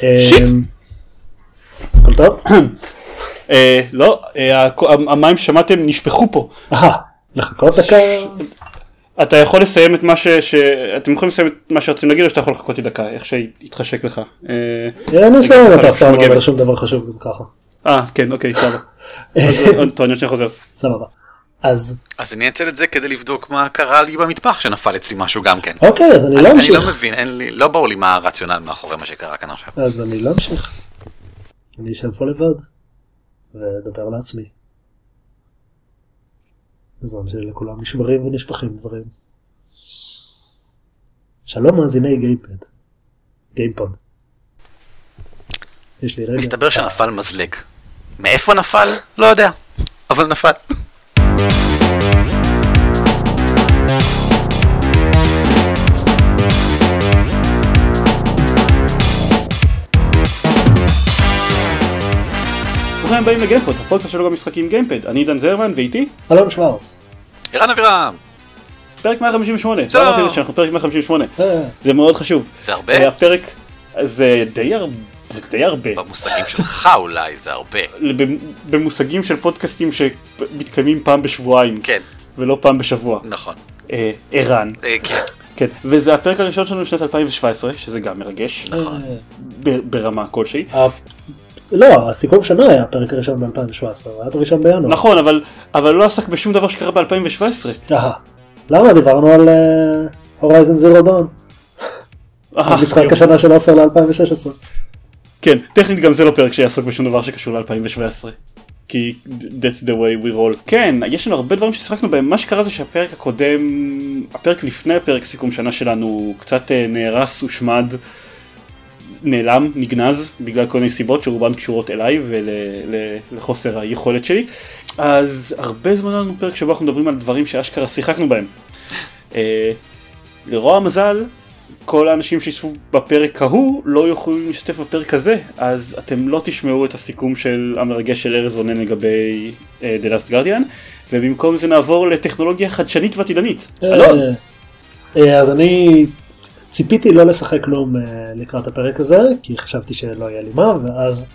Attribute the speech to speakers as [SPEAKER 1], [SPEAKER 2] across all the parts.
[SPEAKER 1] שיט.
[SPEAKER 2] הכל טוב?
[SPEAKER 1] אה, לא, אה, המים ששמעתם נשפכו פה.
[SPEAKER 2] אהה, לחכות דקה?
[SPEAKER 1] אתה יכול לסיים את מה ש... ש... אתם יכולים לסיים את מה שרציתם להגיד או שאתה יכול לחכות לי דקה, איך שיתחשק לך. אה,
[SPEAKER 2] נסיים, אתה אף פעם לא. אומר שום דבר חשוב גם ככה.
[SPEAKER 1] אה, כן, אוקיי, סבבה. אז עוד- טוב, אני חוזר.
[SPEAKER 2] סבבה. אז
[SPEAKER 3] אז אני אנצל את זה כדי לבדוק מה קרה לי במטבח שנפל אצלי משהו גם כן.
[SPEAKER 2] אוקיי, אז אני לא
[SPEAKER 3] אני לא
[SPEAKER 2] אמשיך.
[SPEAKER 3] מבין, אין לי, לא ברור לי מה הרציונל מאחורי מה שקרה כאן עכשיו.
[SPEAKER 2] אז אני לא אמשיך. אני אשב פה לבד ואדבר לעצמי. בזמן שלכולם נשברים ונשפכים דברים. שלום מאזיני גיימפד. גיימפוד. יש לי רגע.
[SPEAKER 3] מסתבר שנפל מזלג. מאיפה נפל? לא יודע. אבל נפל.
[SPEAKER 1] ברוכים הבאים לגיימפוד, הפודקאסט שלו במשחקים גיימפד. אני עידן זרמן ואיתי
[SPEAKER 2] אלון שוורץ.
[SPEAKER 3] ערן אבירם.
[SPEAKER 1] פרק 158.
[SPEAKER 3] שלום.
[SPEAKER 1] לא אמרתי שאנחנו פרק 158.
[SPEAKER 2] אה,
[SPEAKER 1] זה מאוד חשוב.
[SPEAKER 3] זה הרבה?
[SPEAKER 1] הפרק זה די הרבה. זה די הרבה.
[SPEAKER 3] במושגים שלך אולי זה הרבה.
[SPEAKER 1] במ- במושגים של פודקאסטים שמתקיימים פעם בשבועיים
[SPEAKER 3] כן,
[SPEAKER 1] ולא פעם בשבוע.
[SPEAKER 3] נכון.
[SPEAKER 1] אה, ערן.
[SPEAKER 3] אה, כן.
[SPEAKER 1] כן. וזה הפרק הראשון שלנו לשנת 2017 שזה גם מרגש
[SPEAKER 3] נכון.
[SPEAKER 2] אה,
[SPEAKER 1] ברמה כלשהי.
[SPEAKER 2] לא, הסיכום שנה היה הפרק הראשון ב-2017, הוא היה בראשון בינואר.
[SPEAKER 1] נכון אבל אבל לא עסק בשום דבר שקרה ב-2017.
[SPEAKER 2] אהה. למה דיברנו על הורייזן זירו דון? משחק השנה של עופר ל-2016.
[SPEAKER 1] כן, טכנית גם זה לא פרק שיעסוק בשום דבר שקשור ל-2017. כי that's the way we roll. כן, יש לנו הרבה דברים ששיחקנו בהם, מה שקרה זה שהפרק הקודם, הפרק לפני הפרק סיכום שנה שלנו קצת אה, נהרס, הושמד, נעלם, נגנז, בגלל כל מיני סיבות שרובן קשורות אליי ולחוסר היכולת שלי. אז הרבה זמן לנו פרק שבו אנחנו מדברים על דברים שאשכרה שיחקנו בהם. אה, לרוע המזל, כל האנשים שישתתפו בפרק ההוא לא יוכלו להשתתף בפרק הזה, אז אתם לא תשמעו את הסיכום של המרגש של ארז רונן לגבי uh, The Last Guardian, ובמקום זה נעבור לטכנולוגיה חדשנית ועתידנית. אלון,
[SPEAKER 2] אה, אה, אז אני ציפיתי לא לשחק כלום אה, לקראת הפרק הזה, כי חשבתי שלא יהיה לי מה, ואז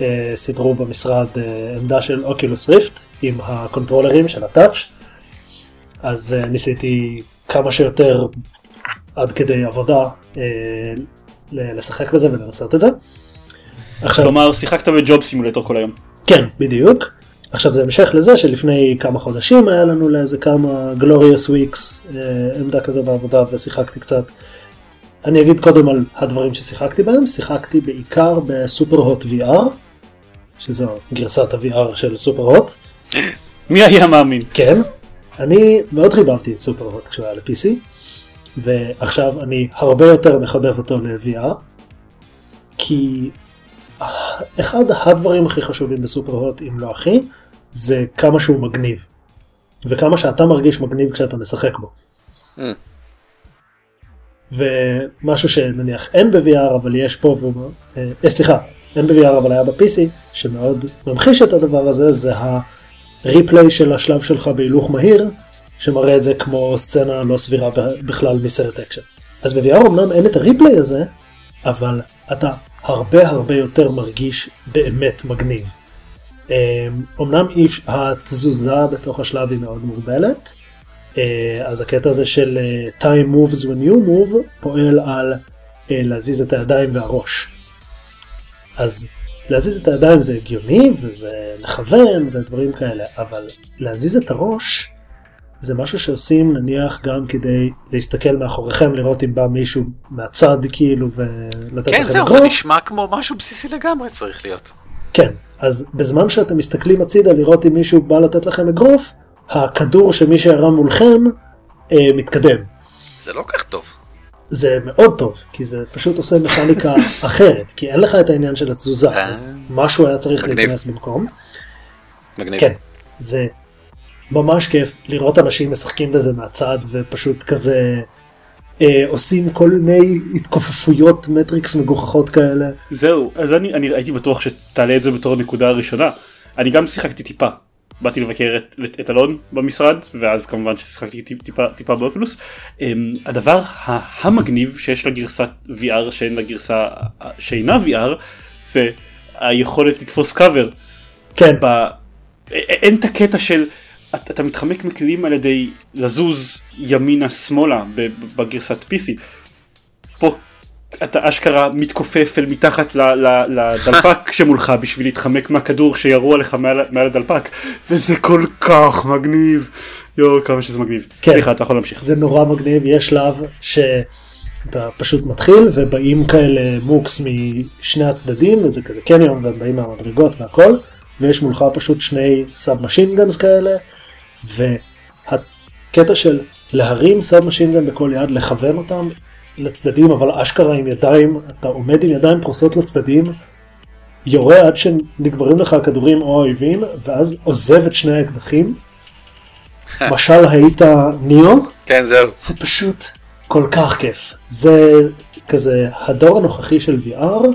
[SPEAKER 2] אה, סידרו במשרד אה, עמדה של Oculus Rift עם הקונטרולרים של ה Touch, אז אה, ניסיתי כמה שיותר עד כדי עבודה אה, לשחק בזה ולנסות את זה. עכשיו,
[SPEAKER 1] כלומר שיחקת ב Job Simulator כל היום.
[SPEAKER 2] כן, בדיוק. עכשיו זה המשך לזה שלפני כמה חודשים היה לנו לאיזה כמה glorious weeks אה, עמדה כזו בעבודה ושיחקתי קצת. אני אגיד קודם על הדברים ששיחקתי בהם, שיחקתי בעיקר בסופר הוט VR, שזו גרסת ה-VR של סופר הוט,
[SPEAKER 1] מי היה מאמין?
[SPEAKER 2] כן. אני מאוד חיבבתי את סופר הוט כשהוא היה ל-PC, ועכשיו אני הרבה יותר מחבב אותו ל-VR, כי אחד הדברים הכי חשובים בסופר הוט, אם לא הכי, זה כמה שהוא מגניב. וכמה שאתה מרגיש מגניב כשאתה משחק בו.
[SPEAKER 3] Mm.
[SPEAKER 2] ומשהו שנניח אין ב-VR אבל יש פה, ו... אה, אה, סליחה, אין ב-VR אבל היה ב-PC, שמאוד ממחיש את הדבר הזה, זה ה replay של השלב שלך בהילוך מהיר, שמראה את זה כמו סצנה לא סבירה בכלל מסרט אקשן. אז ב-VR אמנם אין את ה replay הזה, אבל אתה הרבה הרבה יותר מרגיש באמת מגניב. אמ, אמנם התזוזה בתוך השלב היא מאוד מוגבלת, אה, אז הקטע הזה של אה, time moves when you move פועל על אה, להזיז את הידיים והראש. אז להזיז את הידיים זה הגיוני וזה לכוון ודברים כאלה, אבל להזיז את הראש זה משהו שעושים נניח גם כדי להסתכל מאחוריכם לראות אם בא מישהו מהצד כאילו ולתת
[SPEAKER 3] כן,
[SPEAKER 2] לכם
[SPEAKER 3] זהו, זה. נשמע כמו משהו בסיסי לגמרי צריך להיות.
[SPEAKER 2] כן, אז בזמן שאתם מסתכלים הצידה לראות אם מישהו בא לתת לכם אגרוף, הכדור שמי שירה מולכם אה, מתקדם.
[SPEAKER 3] זה לא כל כך טוב.
[SPEAKER 2] זה מאוד טוב, כי זה פשוט עושה מכניקה אחרת, כי אין לך את העניין של התזוזה,
[SPEAKER 3] אה.
[SPEAKER 2] אז משהו היה צריך
[SPEAKER 3] מגניב.
[SPEAKER 2] להיכנס במקום.
[SPEAKER 3] מגניב.
[SPEAKER 2] כן, זה ממש כיף לראות אנשים משחקים בזה מהצד ופשוט כזה אה, עושים כל מיני התכופפויות מטריקס מגוחכות כאלה.
[SPEAKER 1] זהו, אז אני, אני הייתי בטוח שתעלה את זה בתור נקודה ראשונה. אני גם שיחקתי טיפה. באתי לבקר את, את, את אלון במשרד ואז כמובן ששיחקתי טיפ, טיפה, טיפה באוקולוס. אמ, הדבר המגניב שיש לגרסת VR שאין לגרסה שאינה VR זה היכולת לתפוס קאבר.
[SPEAKER 2] כן.
[SPEAKER 1] ב... אין את הקטע של אתה, אתה מתחמק מכלים על ידי לזוז ימינה שמאלה בגרסת PC. פה אתה אשכרה מתכופף אל מתחת לדלפק שמולך בשביל להתחמק מהכדור שירו עליך מעל, מעל הדלפק וזה כל כך מגניב יואו כמה שזה מגניב. כן. סליחה אתה יכול להמשיך.
[SPEAKER 2] זה נורא מגניב יש שלב שאתה פשוט מתחיל ובאים כאלה מוקס משני הצדדים וזה כזה קניון והם באים מהמדרגות והכל ויש מולך פשוט שני submachine guns כאלה והקטע של להרים submachine gun בכל יד לכוון אותם לצדדים, אבל אשכרה עם ידיים, אתה עומד עם ידיים פרוסות לצדדים, יורה עד שנגמרים לך הכדורים או האויבים, ואז עוזב את שני האקדחים. משל היית ניאו?
[SPEAKER 3] כן, זהו.
[SPEAKER 2] זה פשוט כל כך כיף. זה כזה הדור הנוכחי של VR,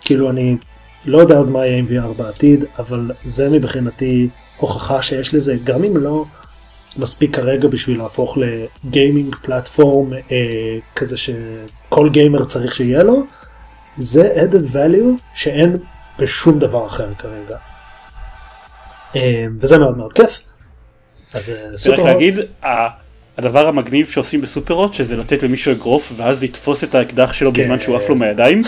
[SPEAKER 2] כאילו אני לא יודע עוד מה יהיה עם VR בעתיד, אבל זה מבחינתי הוכחה שיש לזה, גם אם לא מספיק כרגע בשביל להפוך לגיימינג פלטפורם אה, כזה שכל גיימר צריך שיהיה לו, זה added value שאין בשום דבר אחר כרגע. אה, וזה מאוד מאוד כיף.
[SPEAKER 1] אז אה, סופר רק להגיד, הדבר המגניב שעושים בסופרות שזה לתת למישהו אגרוף ואז לתפוס את האקדח שלו כן. בזמן שהוא עף לו מהידיים.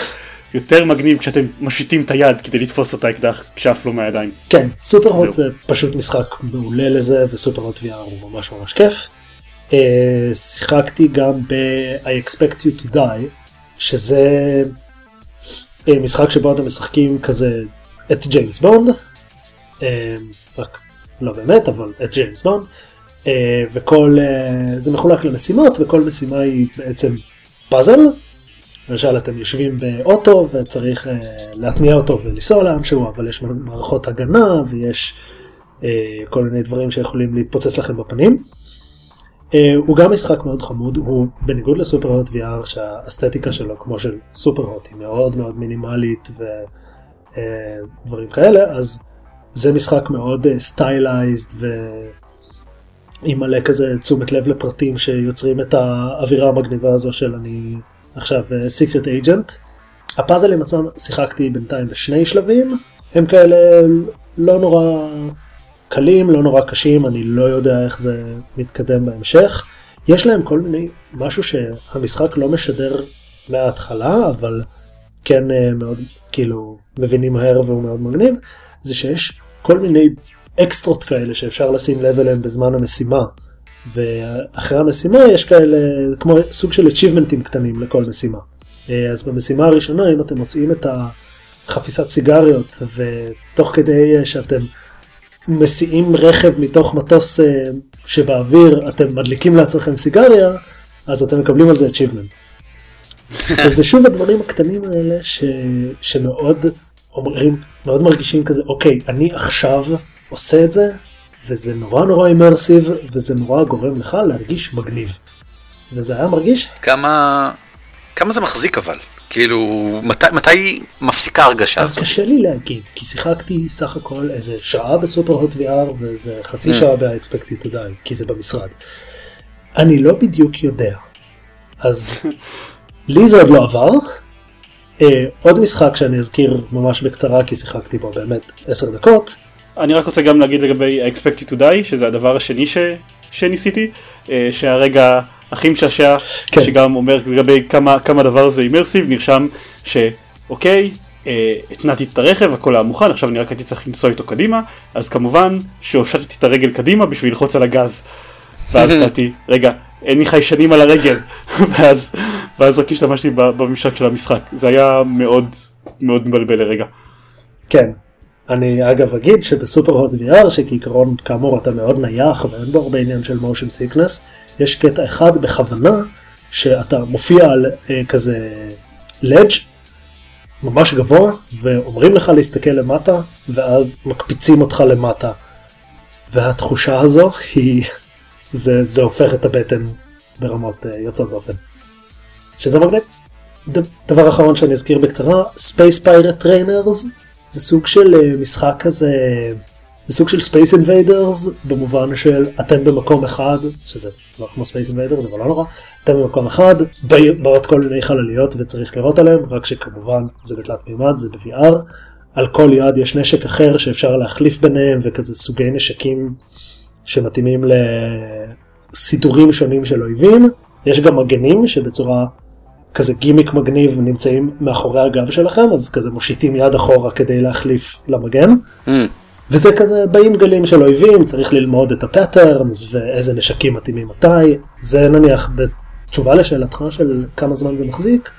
[SPEAKER 1] יותר מגניב כשאתם משיתים את היד כדי לתפוס את האקדח כשעף לו מהידיים.
[SPEAKER 2] כן, סופר הוט זה פשוט משחק מעולה לזה וסופר הוט VR הוא ממש ממש כיף. Uh, שיחקתי גם ב-I expect you to die שזה uh, משחק שבו אתם משחקים כזה את ג'יימס בונד, uh, רק לא באמת אבל את ג'יימס בונד, uh, וכל uh, זה מחולק למשימות וכל משימה היא בעצם פאזל למשל אתם יושבים באוטו וצריך אה, להתניע אותו ולנסוע לאנשהו, אבל יש מערכות הגנה ויש אה, כל מיני דברים שיכולים להתפוצץ לכם בפנים. אה, הוא גם משחק מאוד חמוד, הוא בניגוד ל Superhot VR שהאסתטיקה שלו כמו של Superhot היא מאוד מאוד מינימלית ודברים אה, כאלה, אז זה משחק מאוד stylized אה, ועם מלא כזה תשומת לב לפרטים שיוצרים את האווירה המגניבה הזו של אני עכשיו סיקרט uh, אייג'נט. הפאזלים עצמם שיחקתי בינתיים בשני שלבים, הם כאלה לא נורא קלים, לא נורא קשים, אני לא יודע איך זה מתקדם בהמשך. יש להם כל מיני, משהו שהמשחק לא משדר מההתחלה, אבל כן uh, מאוד כאילו מבינים מהר והוא מאוד מגניב, זה שיש כל מיני אקסטרות כאלה שאפשר לשים לב אליהם בזמן המשימה. ואחרי המשימה יש כאלה כמו סוג של achievementים קטנים לכל משימה. אה, אז במשימה הראשונה אם אתם מוצאים את החפיסת סיגריות ותוך כדי שאתם מסיעים רכב מתוך מטוס אה, שבאוויר אתם מדליקים לעצמכם סיגריה אז אתם מקבלים על זה achievement. וזה שוב הדברים הקטנים האלה ש... שמאוד אומרים מאוד מרגישים כזה אוקיי אני עכשיו עושה את זה וזה נורא נורא אימרסיב, וזה נורא גורם לך להרגיש מגניב. וזה היה מרגיש?
[SPEAKER 3] כמה, כמה זה מחזיק אבל? כאילו, מתי, מתי מפסיקה הרגשה
[SPEAKER 2] הזאת? אז קשה לי להגיד, כי שיחקתי סך הכל איזה שעה בסופר הוט VR ואיזה חצי mm. שעה ב-expected to die, כי זה במשרד. אני לא בדיוק יודע. אז לי זה עוד לא עבר. Uh, עוד משחק שאני אזכיר ממש בקצרה, כי שיחקתי בו באמת עשר דקות,
[SPEAKER 1] אני רק רוצה גם להגיד לגבי ה-expected to die, שזה הדבר השני ש... שניסיתי, אה, שהרגע הכי משעשע, כן. שגם אומר לגבי כמה, כמה הדבר הזה אימרסיב, נרשם שאוקיי, אה, התנעתי את הרכב, הכל היה מוכן, עכשיו אני רק הייתי צריך לנסוע איתו קדימה, אז כמובן שהושטתי את הרגל קדימה בשביל ללחוץ על הגז. ואז קראתי, רגע, אין לי חיישנים על הרגל, ואז, ואז רק השתמשתי בממשק של המשחק, זה היה מאוד מאוד מבלבל לרגע.
[SPEAKER 2] כן, אני אגב אגיד שבסופר הוט VR שכעיקרון כאמור אתה מאוד נייח ואין בו הרבה עניין של מושן סיקנס יש קטע אחד בכוונה שאתה מופיע על אה, כזה לדג' ממש גבוה ואומרים לך להסתכל למטה ואז מקפיצים אותך למטה. והתחושה הזו היא זה, זה הופך את הבטן ברמות אה, יוצאות באופן שזה מגניב. דבר אחרון שאני אזכיר בקצרה Space Pirate Trainers זה סוג של אה, משחק כזה זה סוג של Space Invaders במובן של אתם במקום אחד, שזה לא כמו Space Invaders אבל לא נורא, אתם במקום אחד, באות כל מיני חלליות וצריך לירות עליהם, רק שכמובן זה בתלת מימד, זה ב-VR, על כל יד יש נשק אחר שאפשר להחליף ביניהם וכזה סוגי נשקים שמתאימים לסידורים שונים של אויבים, יש גם מגנים שבצורה כזה גימיק מגניב נמצאים מאחורי הגב שלכם אז כזה מושיטים יד אחורה כדי להחליף למגן. Mm. וזה כזה באים גלים של אויבים צריך ללמוד את הפטרנס ואיזה נשקים מתאימים מתי זה נניח בתשובה לשאלתך של כמה זמן זה מחזיק.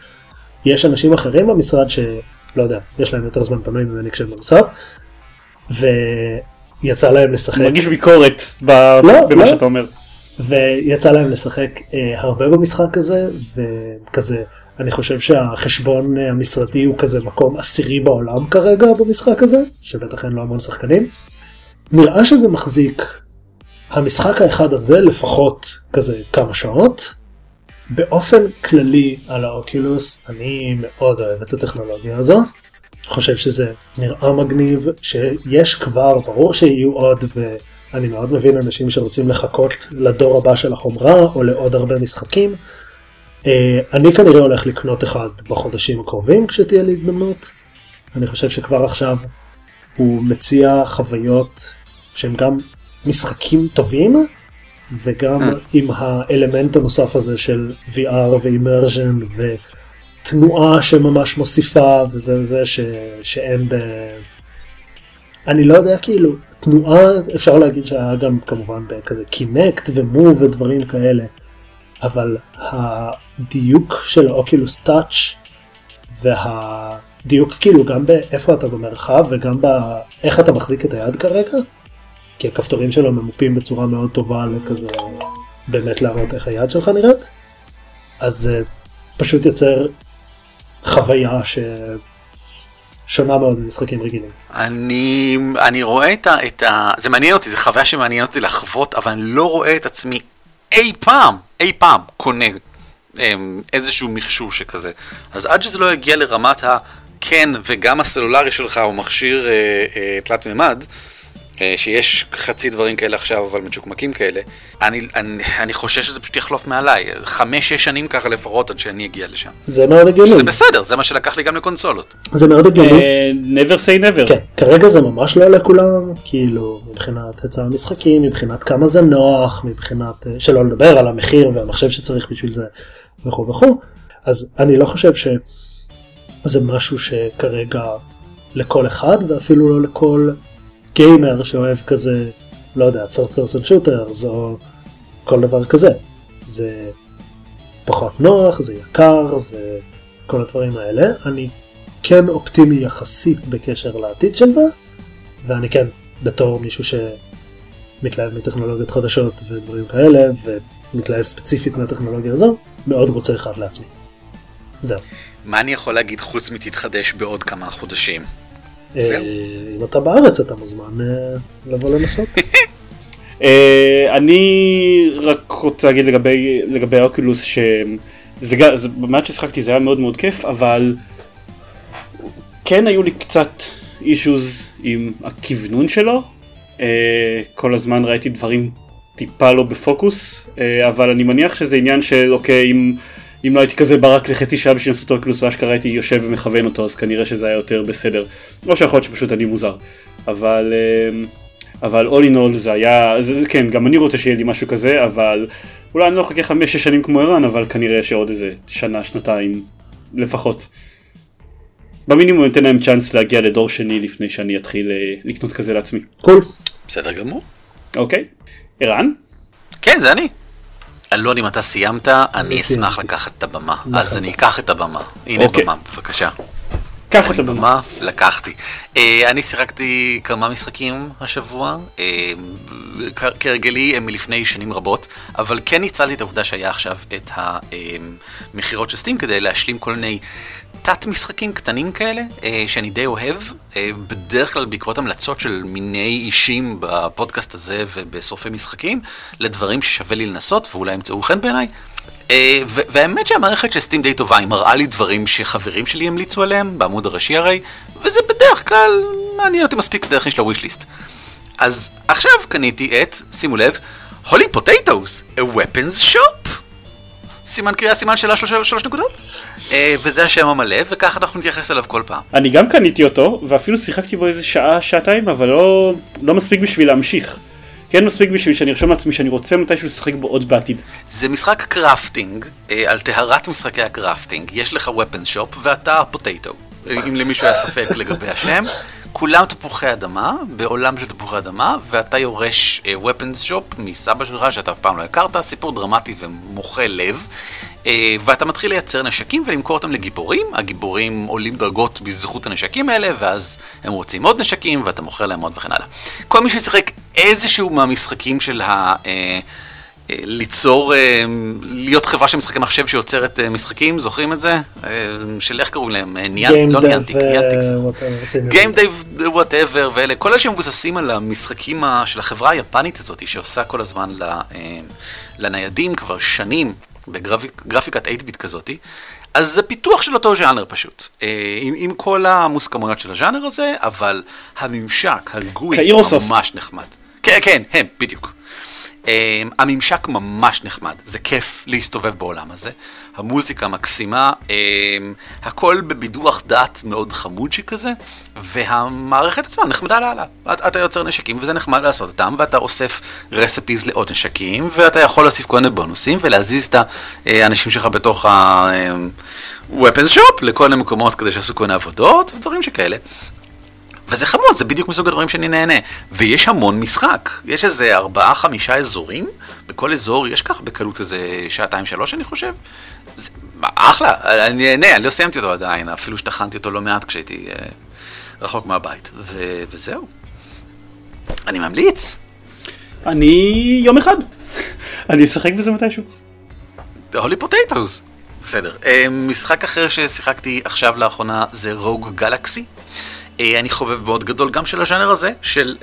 [SPEAKER 2] יש אנשים אחרים במשרד שלא יודע יש להם יותר זמן פנוי ממני כשהם במשרד. ויצא להם לשחק.
[SPEAKER 1] מרגיש ביקורת ב... לא, במה לא. שאתה אומר.
[SPEAKER 2] ויצא להם לשחק אה, הרבה במשחק הזה וכזה אני חושב שהחשבון אה, המשרדי הוא כזה מקום עשירי בעולם כרגע במשחק הזה שבטח אין לו המון שחקנים. נראה שזה מחזיק המשחק האחד הזה לפחות כזה כמה שעות. באופן כללי על האוקילוס אני מאוד אוהב את הטכנולוגיה הזו. חושב שזה נראה מגניב שיש כבר ברור שיהיו עוד ו... אני מאוד מבין אנשים שרוצים לחכות לדור הבא של החומרה או לעוד הרבה משחקים. אה, אני כנראה הולך לקנות אחד בחודשים הקרובים כשתהיה לי הזדמנות. אני חושב שכבר עכשיו הוא מציע חוויות שהם גם משחקים טובים וגם mm. עם האלמנט הנוסף הזה של VR ואימרז'ן ותנועה שממש מוסיפה וזה וזה ש... שאין ב... אני לא יודע כאילו תנועה אפשר להגיד שהיה גם כמובן בכזה קינקט ומוב ודברים כאלה, אבל הדיוק של האוקילוס טאץ' והדיוק כאילו גם באיפה אתה במרחב וגם באיך אתה מחזיק את היד כרגע, כי הכפתורים שלו ממופים בצורה מאוד טובה לכזה באמת להראות איך היד שלך נראית, אז זה פשוט יוצר חוויה ש... שונה מאוד ממשחקים רגילים.
[SPEAKER 3] אני, אני רואה את ה, את ה... זה מעניין אותי, זו חוויה שמעניינת אותי לחוות, אבל אני לא רואה את עצמי אי פעם, אי פעם, קונה אמ, איזשהו מכשור שכזה. אז עד שזה לא יגיע לרמת הכן וגם הסלולרי שלך הוא מכשיר אה, אה, תלת מימד, שיש חצי דברים כאלה עכשיו, אבל מצ'וקמקים כאלה, אני, אני, אני חושש שזה פשוט יחלוף מעליי. חמש-שש שנים ככה לפחות עד שאני אגיע לשם.
[SPEAKER 2] זה מאוד הגיוני.
[SPEAKER 3] זה בסדר, זה מה שלקח לי גם לקונסולות.
[SPEAKER 2] זה מאוד הגיוני.
[SPEAKER 1] Uh, never say never.
[SPEAKER 2] כן, כרגע זה ממש לא לכולם, כאילו, מבחינת היצע המשחקים, מבחינת כמה זה נוח, מבחינת, uh, שלא לדבר על המחיר והמחשב שצריך בשביל זה וכו' וכו'. אז אני לא חושב שזה משהו שכרגע לכל אחד ואפילו לא לכל גיימר שאוהב כזה, לא יודע, first person shooters או כל דבר כזה. זה פחות נוח, זה יקר, זה כל הדברים האלה. אני כן אופטימי יחסית בקשר לעתיד של זה, ואני כן, בתור מישהו שמתלהב מטכנולוגיות חדשות ודברים כאלה, ומתלהב ספציפית מהטכנולוגיה הזו, מאוד רוצה אחד לעצמי. זהו.
[SPEAKER 3] מה אני יכול להגיד חוץ מתתחדש בעוד כמה חודשים?
[SPEAKER 2] אה, אם אתה בארץ אתה מוזמן אה, לבוא לנסות.
[SPEAKER 1] אה, אני רק רוצה להגיד לגבי האוקולוס שזה במעט ששחקתי זה היה מאוד מאוד כיף אבל כן היו לי קצת אישוז עם הכוונון שלו כל הזמן ראיתי דברים טיפה לא בפוקוס אבל אני מניח שזה עניין של אוקיי אם אם לא הייתי כזה ברק לחצי שעה בשביל לעשות אוקלוס ואשכרה הייתי יושב ומכוון אותו אז כנראה שזה היה יותר בסדר. לא שיכול להיות שפשוט אני מוזר. אבל אמ, אבל all in all זה היה, זה, זה כן גם אני רוצה שיהיה לי משהו כזה אבל אולי אני לא אחכה חמש שש שנים כמו ערן אבל כנראה שעוד איזה שנה שנתיים לפחות. במינימום ניתן להם צ'אנס להגיע לדור שני לפני שאני אתחיל אה, לקנות כזה לעצמי.
[SPEAKER 2] קול.
[SPEAKER 3] בסדר גמור.
[SPEAKER 1] אוקיי. ערן?
[SPEAKER 3] כן זה אני. אלון, אם אתה סיימת, אני אשמח לקחת את הבמה. אז אני אקח את הבמה. הנה אוקיי. במה, בבקשה.
[SPEAKER 1] קח את הבמה.
[SPEAKER 3] לקחתי. אה, אני שיחקתי כמה משחקים השבוע, אה, כהרגלי הם מלפני שנים רבות, אבל כן ניצלתי את העובדה שהיה עכשיו את המכירות של סטים כדי להשלים כל מיני תת משחקים קטנים כאלה, אה, שאני די אוהב, בדרך כלל בעקבות המלצות של מיני אישים בפודקאסט הזה ובסופי משחקים, לדברים ששווה לי לנסות ואולי ימצאו חן בעיניי. אה, והאמת שהמערכת של סטים די טובה, היא מראה לי דברים שחברים שלי המליצו עליהם, בעמוד הראשי הרי, וזה בדרך כלל מעניין אותי מספיק דרך של הוויש ליסט. אז עכשיו קניתי את, שימו לב, הולי פוטטוס, a weapons shop. סימן קריאה, סימן שאלה שלוש, שלוש נקודות. אה, וזה השם המלא, וככה אנחנו נתייחס אליו כל פעם.
[SPEAKER 1] אני גם קניתי אותו, ואפילו שיחקתי בו איזה שעה, שעתיים, אבל לא, לא מספיק בשביל להמשיך. כן מספיק בשביל שאני ארשום לעצמי שאני רוצה מתישהו לשחק בו עוד בעתיד.
[SPEAKER 3] זה משחק crafting, אה, על טהרת משחקי ה crafting. יש לך weapons shop ואתה potato. אם למישהו היה ספק לגבי השם. כולם תפוחי אדמה, בעולם של תפוחי אדמה, ואתה יורש אה, weapons shop מסבא שלך שאתה אף פעם לא הכרת, סיפור דרמטי ומוחץ לב, uh, ואתה מתחיל לייצר נשקים ולמכור אותם לגיבורים, הגיבורים עולים דרגות בזכות הנשקים האלה, ואז הם רוצים עוד נשקים ואתה מוכר להם עוד וכן הלאה. כל מי ששיחק איזשהו מהמשחקים של ה... Uh, ליצור, להיות חברה של משחקי מחשב שיוצרת משחקים, זוכרים את זה? של איך קוראים להם? ניאנטיק, לא ניאנטיק, ניאנטיק. Game Dev, whatever, ואלה, כל אלה שמבוססים על המשחקים של החברה היפנית הזאת, שעושה כל הזמן לניידים כבר שנים, בגרפיקת 8-ביט כזאתי. אז זה פיתוח של אותו ז'אנר פשוט, עם, עם כל המוסכמויות של הז'אנר הזה, אבל הממשק, הגוי, ממש נחמד. כן, כן, הם, בדיוק. Um, הממשק ממש נחמד, זה כיף להסתובב בעולם הזה, המוזיקה מקסימה, um, הכל בבידוח דעת מאוד חמוד שכזה, והמערכת עצמה נחמדה לאללה. אתה, אתה יוצר נשקים וזה נחמד לעשות אותם, ואתה אוסף רספיז לעוד נשקים, ואתה יכול להוסיף כל מיני בונוסים ולהזיז את האנשים שלך בתוך ה-weapons shop לכל מיני מקומות כדי שיעשו כל מיני עבודות ודברים שכאלה. וזה חמוד, זה בדיוק מסוג הדברים שאני נהנה. ויש המון משחק, יש איזה ארבעה, חמישה אזורים, בכל אזור יש כך בקלות איזה שעתיים, שלוש אני חושב. זה, אחלה, אני נהנה, אני לא סיימתי אותו עדיין, אפילו שטחנתי אותו לא מעט כשהייתי אה, רחוק מהבית. ו, וזהו. אני ממליץ.
[SPEAKER 1] אני יום אחד. אני אשחק בזה מתישהו.
[SPEAKER 3] Holy Potatoes. בסדר. אה, משחק אחר ששיחקתי עכשיו לאחרונה זה Rogue Galaxy. אני חובב מאוד גדול גם של הז'אנר הזה, של...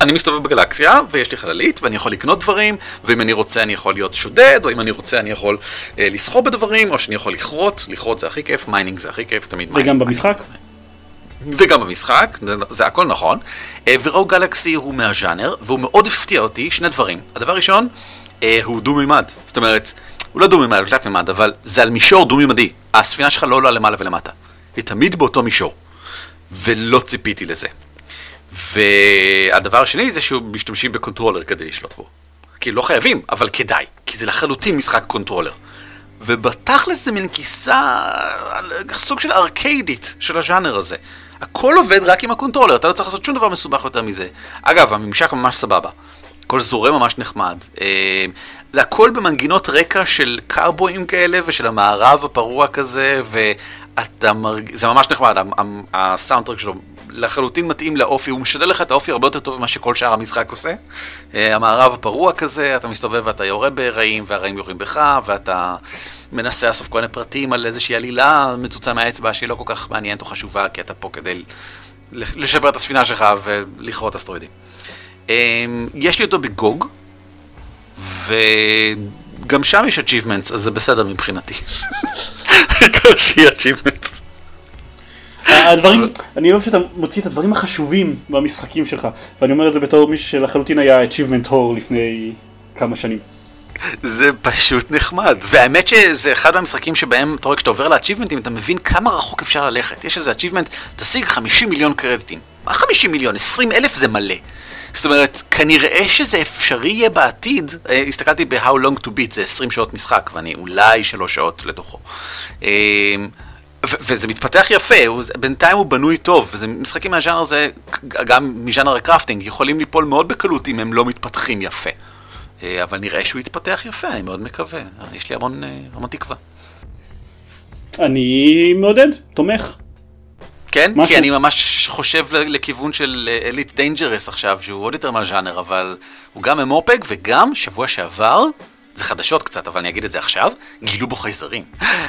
[SPEAKER 3] אני מסתובב בגלקסיה, ויש לי חללית, ואני יכול לקנות דברים, ואם אני רוצה אני יכול להיות שודד, או אם אני רוצה אני יכול אה, לסחור בדברים, או שאני יכול לכרות, לכרות זה הכי כיף, mining זה הכי כיף, תמיד
[SPEAKER 1] mining. וגם במשחק?
[SPEAKER 3] וגם במשחק, זה, זה הכל נכון. אה, ו Rogue Galaxy הוא מהז'אנר, והוא מאוד הפתיע אותי, שני דברים. הדבר הראשון, אה, הוא דו-מימד. זאת אומרת, הוא לא דו-מימד, הוא תלת-מימד, אבל זה על מישור דו-מימדי. הספינה שלך לא עולה למעלה ולמטה. היא תמיד באותו מישור. ולא ציפיתי לזה. והדבר השני זה שהוא משתמשים בקונטרולר כדי לשלוט בו. כי לא חייבים, אבל כדאי, כי זה לחלוטין משחק קונטרולר. ובתכלס זה מין גרסה, סוג של ארקיידית של הז'אנר הזה. הכל עובד רק עם הקונטרולר, אתה לא צריך לעשות שום דבר מסובך יותר מזה. אגב, הממשק ממש סבבה. הכל זורם ממש נחמד. אה, זה הכל במנגינות רקע של קאובויים כאלה ושל המערב הפרוע כזה, אתה מרג... זה ממש נחמד, ה soundtrack שלו לחלוטין מתאים לאופי, הוא משדר לך את האופי הרבה יותר טוב ממה שכל שאר המשחק עושה. אה, המערב הפרוע כזה, אתה מסתובב ואתה יורה ברעים, והרעים יורים בך, ואתה מנסה לאסוף כל מיני פרטים על איזושהי עלילה מצוצה מהאצבע שהיא לא כל כך מעניינת או חשובה, כי אתה פה כדי לשבר את הספינה שלך ולכרות אסטרואידים. אה, יש לי אותו בגוג, וגם שם יש achievements, אז זה בסדר מבחינתי. העיקר שיהיה achievements.
[SPEAKER 1] הדברים, אני אוהב שאתה מוציא את הדברים החשובים במשחקים שלך, ואני אומר את זה בתור מישהו שלחלוטין היה achievement הור לפני כמה שנים.
[SPEAKER 3] זה פשוט נחמד, והאמת שזה אחד מהמשחקים שבהם, אתה רואה, כשאתה עובר לאצ'יבמנטים, אתה מבין כמה רחוק אפשר ללכת. יש איזה אצ'יבמנט, תשיג 50 מיליון קרדיטים. מה 50 מיליון? 20 אלף זה מלא. זאת אומרת, כנראה שזה אפשרי יהיה בעתיד, אה, הסתכלתי ב-How long to beat, זה 20 שעות משחק, ואני אולי 3 שעות לתוכו. אה, וזה מתפתח יפה, הוא, בינתיים הוא בנוי טוב, וזה משחקים מהז'אנר הזה, גם מז'אנר ה crafting, יכולים ליפול מאוד בקלות אם הם לא מתפתחים יפה. אה, אבל נראה שהוא יתפתח יפה, אני מאוד מקווה, יש לי המון, המון תקווה.
[SPEAKER 1] אני מעודד, תומך.
[SPEAKER 3] כן? משהו. כי אני ממש חושב לכיוון של Elite Dangerous עכשיו, שהוא עוד יותר מהז'אנר, אבל הוא גם MMORPG, וגם שבוע שעבר, זה חדשות קצת, אבל אני אגיד את זה עכשיו, גילו בו חייזרים.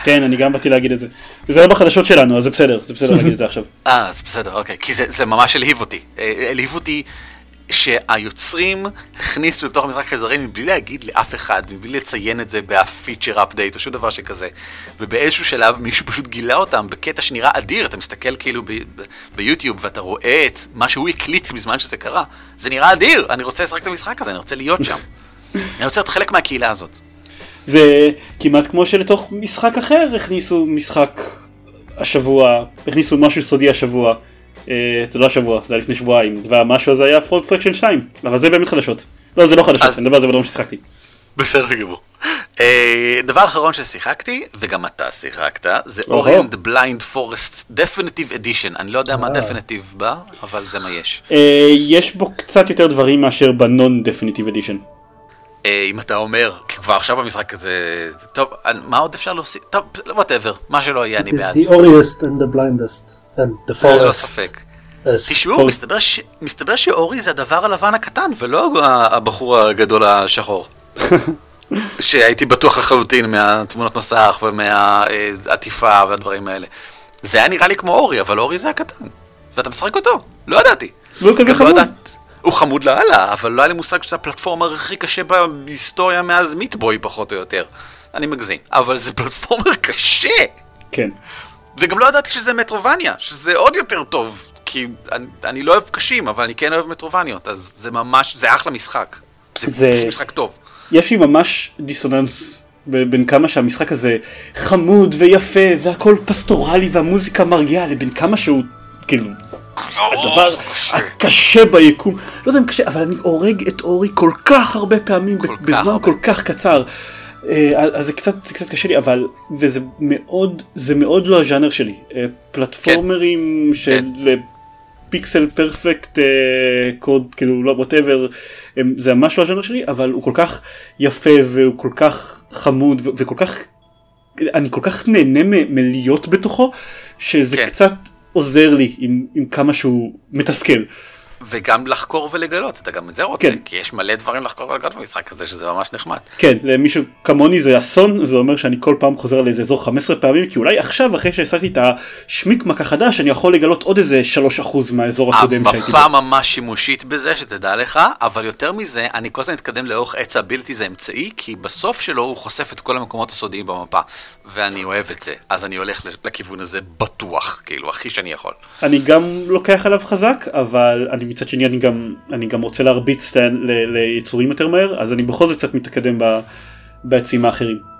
[SPEAKER 1] כן, אני גם באתי להגיד את זה. זה לא בחדשות שלנו, אז זה בסדר, זה בסדר להגיד את זה עכשיו.
[SPEAKER 3] אה, זה בסדר, אוקיי. כי זה, זה ממש הלהיב אותי. אה, הלהיב אותי שהיוצרים הכניסו לתוך המשחק חייזרים מבלי להגיד לאף אחד, מבלי לציין את זה בפיצ'ר אפדייט או שום דבר שכזה. ובאיזשהו שלב מישהו פשוט גילה אותם בקטע שנראה אדיר, אתה מסתכל כאילו ביוטיוב ואתה רואה את מה שהוא הקליט בזמן שזה קרה. זה נראה אדיר, אני רוצה לשחק את המשחק הזה, אני רוצה להיות שם. אני רוצה להיות חלק מהקהילה הזאת.
[SPEAKER 1] זה כמעט כמו שלתוך משחק אחר הכניסו משחק השבוע, הכניסו משהו סודי השבוע. אה, זה לא השבוע, זה היה לפני שבועיים, והמשהו הזה היה Frog Fractions 2, אבל זה באמת חדשות. לא, זה לא חדשות, אני מדבר על זה בדברים ששיחקתי.
[SPEAKER 3] בסדר גמור. אה, דבר אחרון ששיחקתי, וגם אתה שיחקת, זה.
[SPEAKER 1] Ori
[SPEAKER 3] and the Blind Forest Definitive Edition. אני לא יודע מה
[SPEAKER 2] אה.
[SPEAKER 3] definitive בא, אבל זה מה יש.
[SPEAKER 1] אה, יש בו קצת יותר דברים מאשר ב non definitive edition.
[SPEAKER 3] אה, אם אתה אומר, כי כבר עכשיו במשחק הזה, טוב, מה עוד אפשר להוסיף? טוב, וואטאבר, מה שלא יהיה, אני
[SPEAKER 2] It is
[SPEAKER 3] בעד.
[SPEAKER 2] the oriest and the blindest and the
[SPEAKER 3] ללא
[SPEAKER 2] forest.
[SPEAKER 3] ספק.
[SPEAKER 2] Yes.
[SPEAKER 3] תשמעו. מסתבר ש- מסתבר שאורי זה הדבר הלבן הקטן, ולא הבחור הגדול השחור. שהייתי בטוח לחלוטין מהתמונות מסך ומהעטיפה והדברים האלה. זה היה נראה לי כמו אורי, אבל אורי זה הקטן. ואתה משחק אותו, לא ידעתי.
[SPEAKER 1] והוא כזה
[SPEAKER 3] לא
[SPEAKER 1] חמוד.
[SPEAKER 3] יודעת- הוא חמוד לאללה, אבל לא היה לי מושג שזה הפלטפורמה הכי קשה בהיסטוריה מאז מיטבוי פחות או יותר. אני מגזים, אבל זה פלטפורמר קשה.
[SPEAKER 1] כן.
[SPEAKER 3] וגם לא ידעתי שזה מטרובניה, שזה עוד יותר טוב, כי אני, אני לא אוהב קשים, אבל אני כן אוהב מטרובניות, אז זה ממש, זה אחלה משחק. זה,
[SPEAKER 1] זה-.
[SPEAKER 3] משחק טוב.
[SPEAKER 1] יש לי ממש דיסוננס בין כמה שהמשחק הזה חמוד ויפה והכל פסטורלי והמוזיקה מרגיעה לבין כמה שהוא כאילו הדבר
[SPEAKER 3] קשה.
[SPEAKER 1] הקשה ביקום. לא יודע אם קשה אבל אני הורג את אורי כל כך הרבה פעמים בזמן. כל כך קצר. אה, אז זה קצת, זה קצת קשה לי אבל וזה מאוד זה מאוד לא הז'אנר שלי אה, פלטפורמרים של
[SPEAKER 3] כן.
[SPEAKER 1] פיקסל פרפקט קוד כאילו לא ווטאבר זה ממש לא הז'אנר שלי אבל הוא כל כך יפה והוא כל כך חמוד וכל כך אני כל כך נהנה מ- מלהיות בתוכו שזה
[SPEAKER 3] כן.
[SPEAKER 1] קצת עוזר לי עם, עם כמה שהוא מתסכל.
[SPEAKER 3] וגם לחקור ולגלות, אתה גם את זה רוצה,
[SPEAKER 1] כן.
[SPEAKER 3] כי יש מלא דברים לחקור ולגלות במשחק הזה, שזה ממש נחמד.
[SPEAKER 1] כן למישהו כמוני זה אסון זה אומר שאני כל פעם חוזר לאיזה אזור 15 פעמים כי אולי עכשיו אחרי שהשגתי את השמיקמק החדש אני יכול לגלות עוד איזה 3% מהאזור הקודם שהייתי בו.
[SPEAKER 3] המפה ממש שימושית בזה, שתדע לך, אבל יותר מזה, אני כל הזמן אתקדם לאורך עץ האבילטי זה אמצעי, כי בסוף שלו הוא חושף את כל המקומות הסודיים במפה, ואני אוהב את זה, אז אני הולך לכיוון הזה בטוח, כאילו, הכי שאני יכול.
[SPEAKER 1] אני גם לוקח עליו חזק אבל אני מצד שני אני גם אני גם רוצה להרביץ ליצורים יותר מהר אז אני בכל זאת קצת מתקדם ב- בעצים האחרים.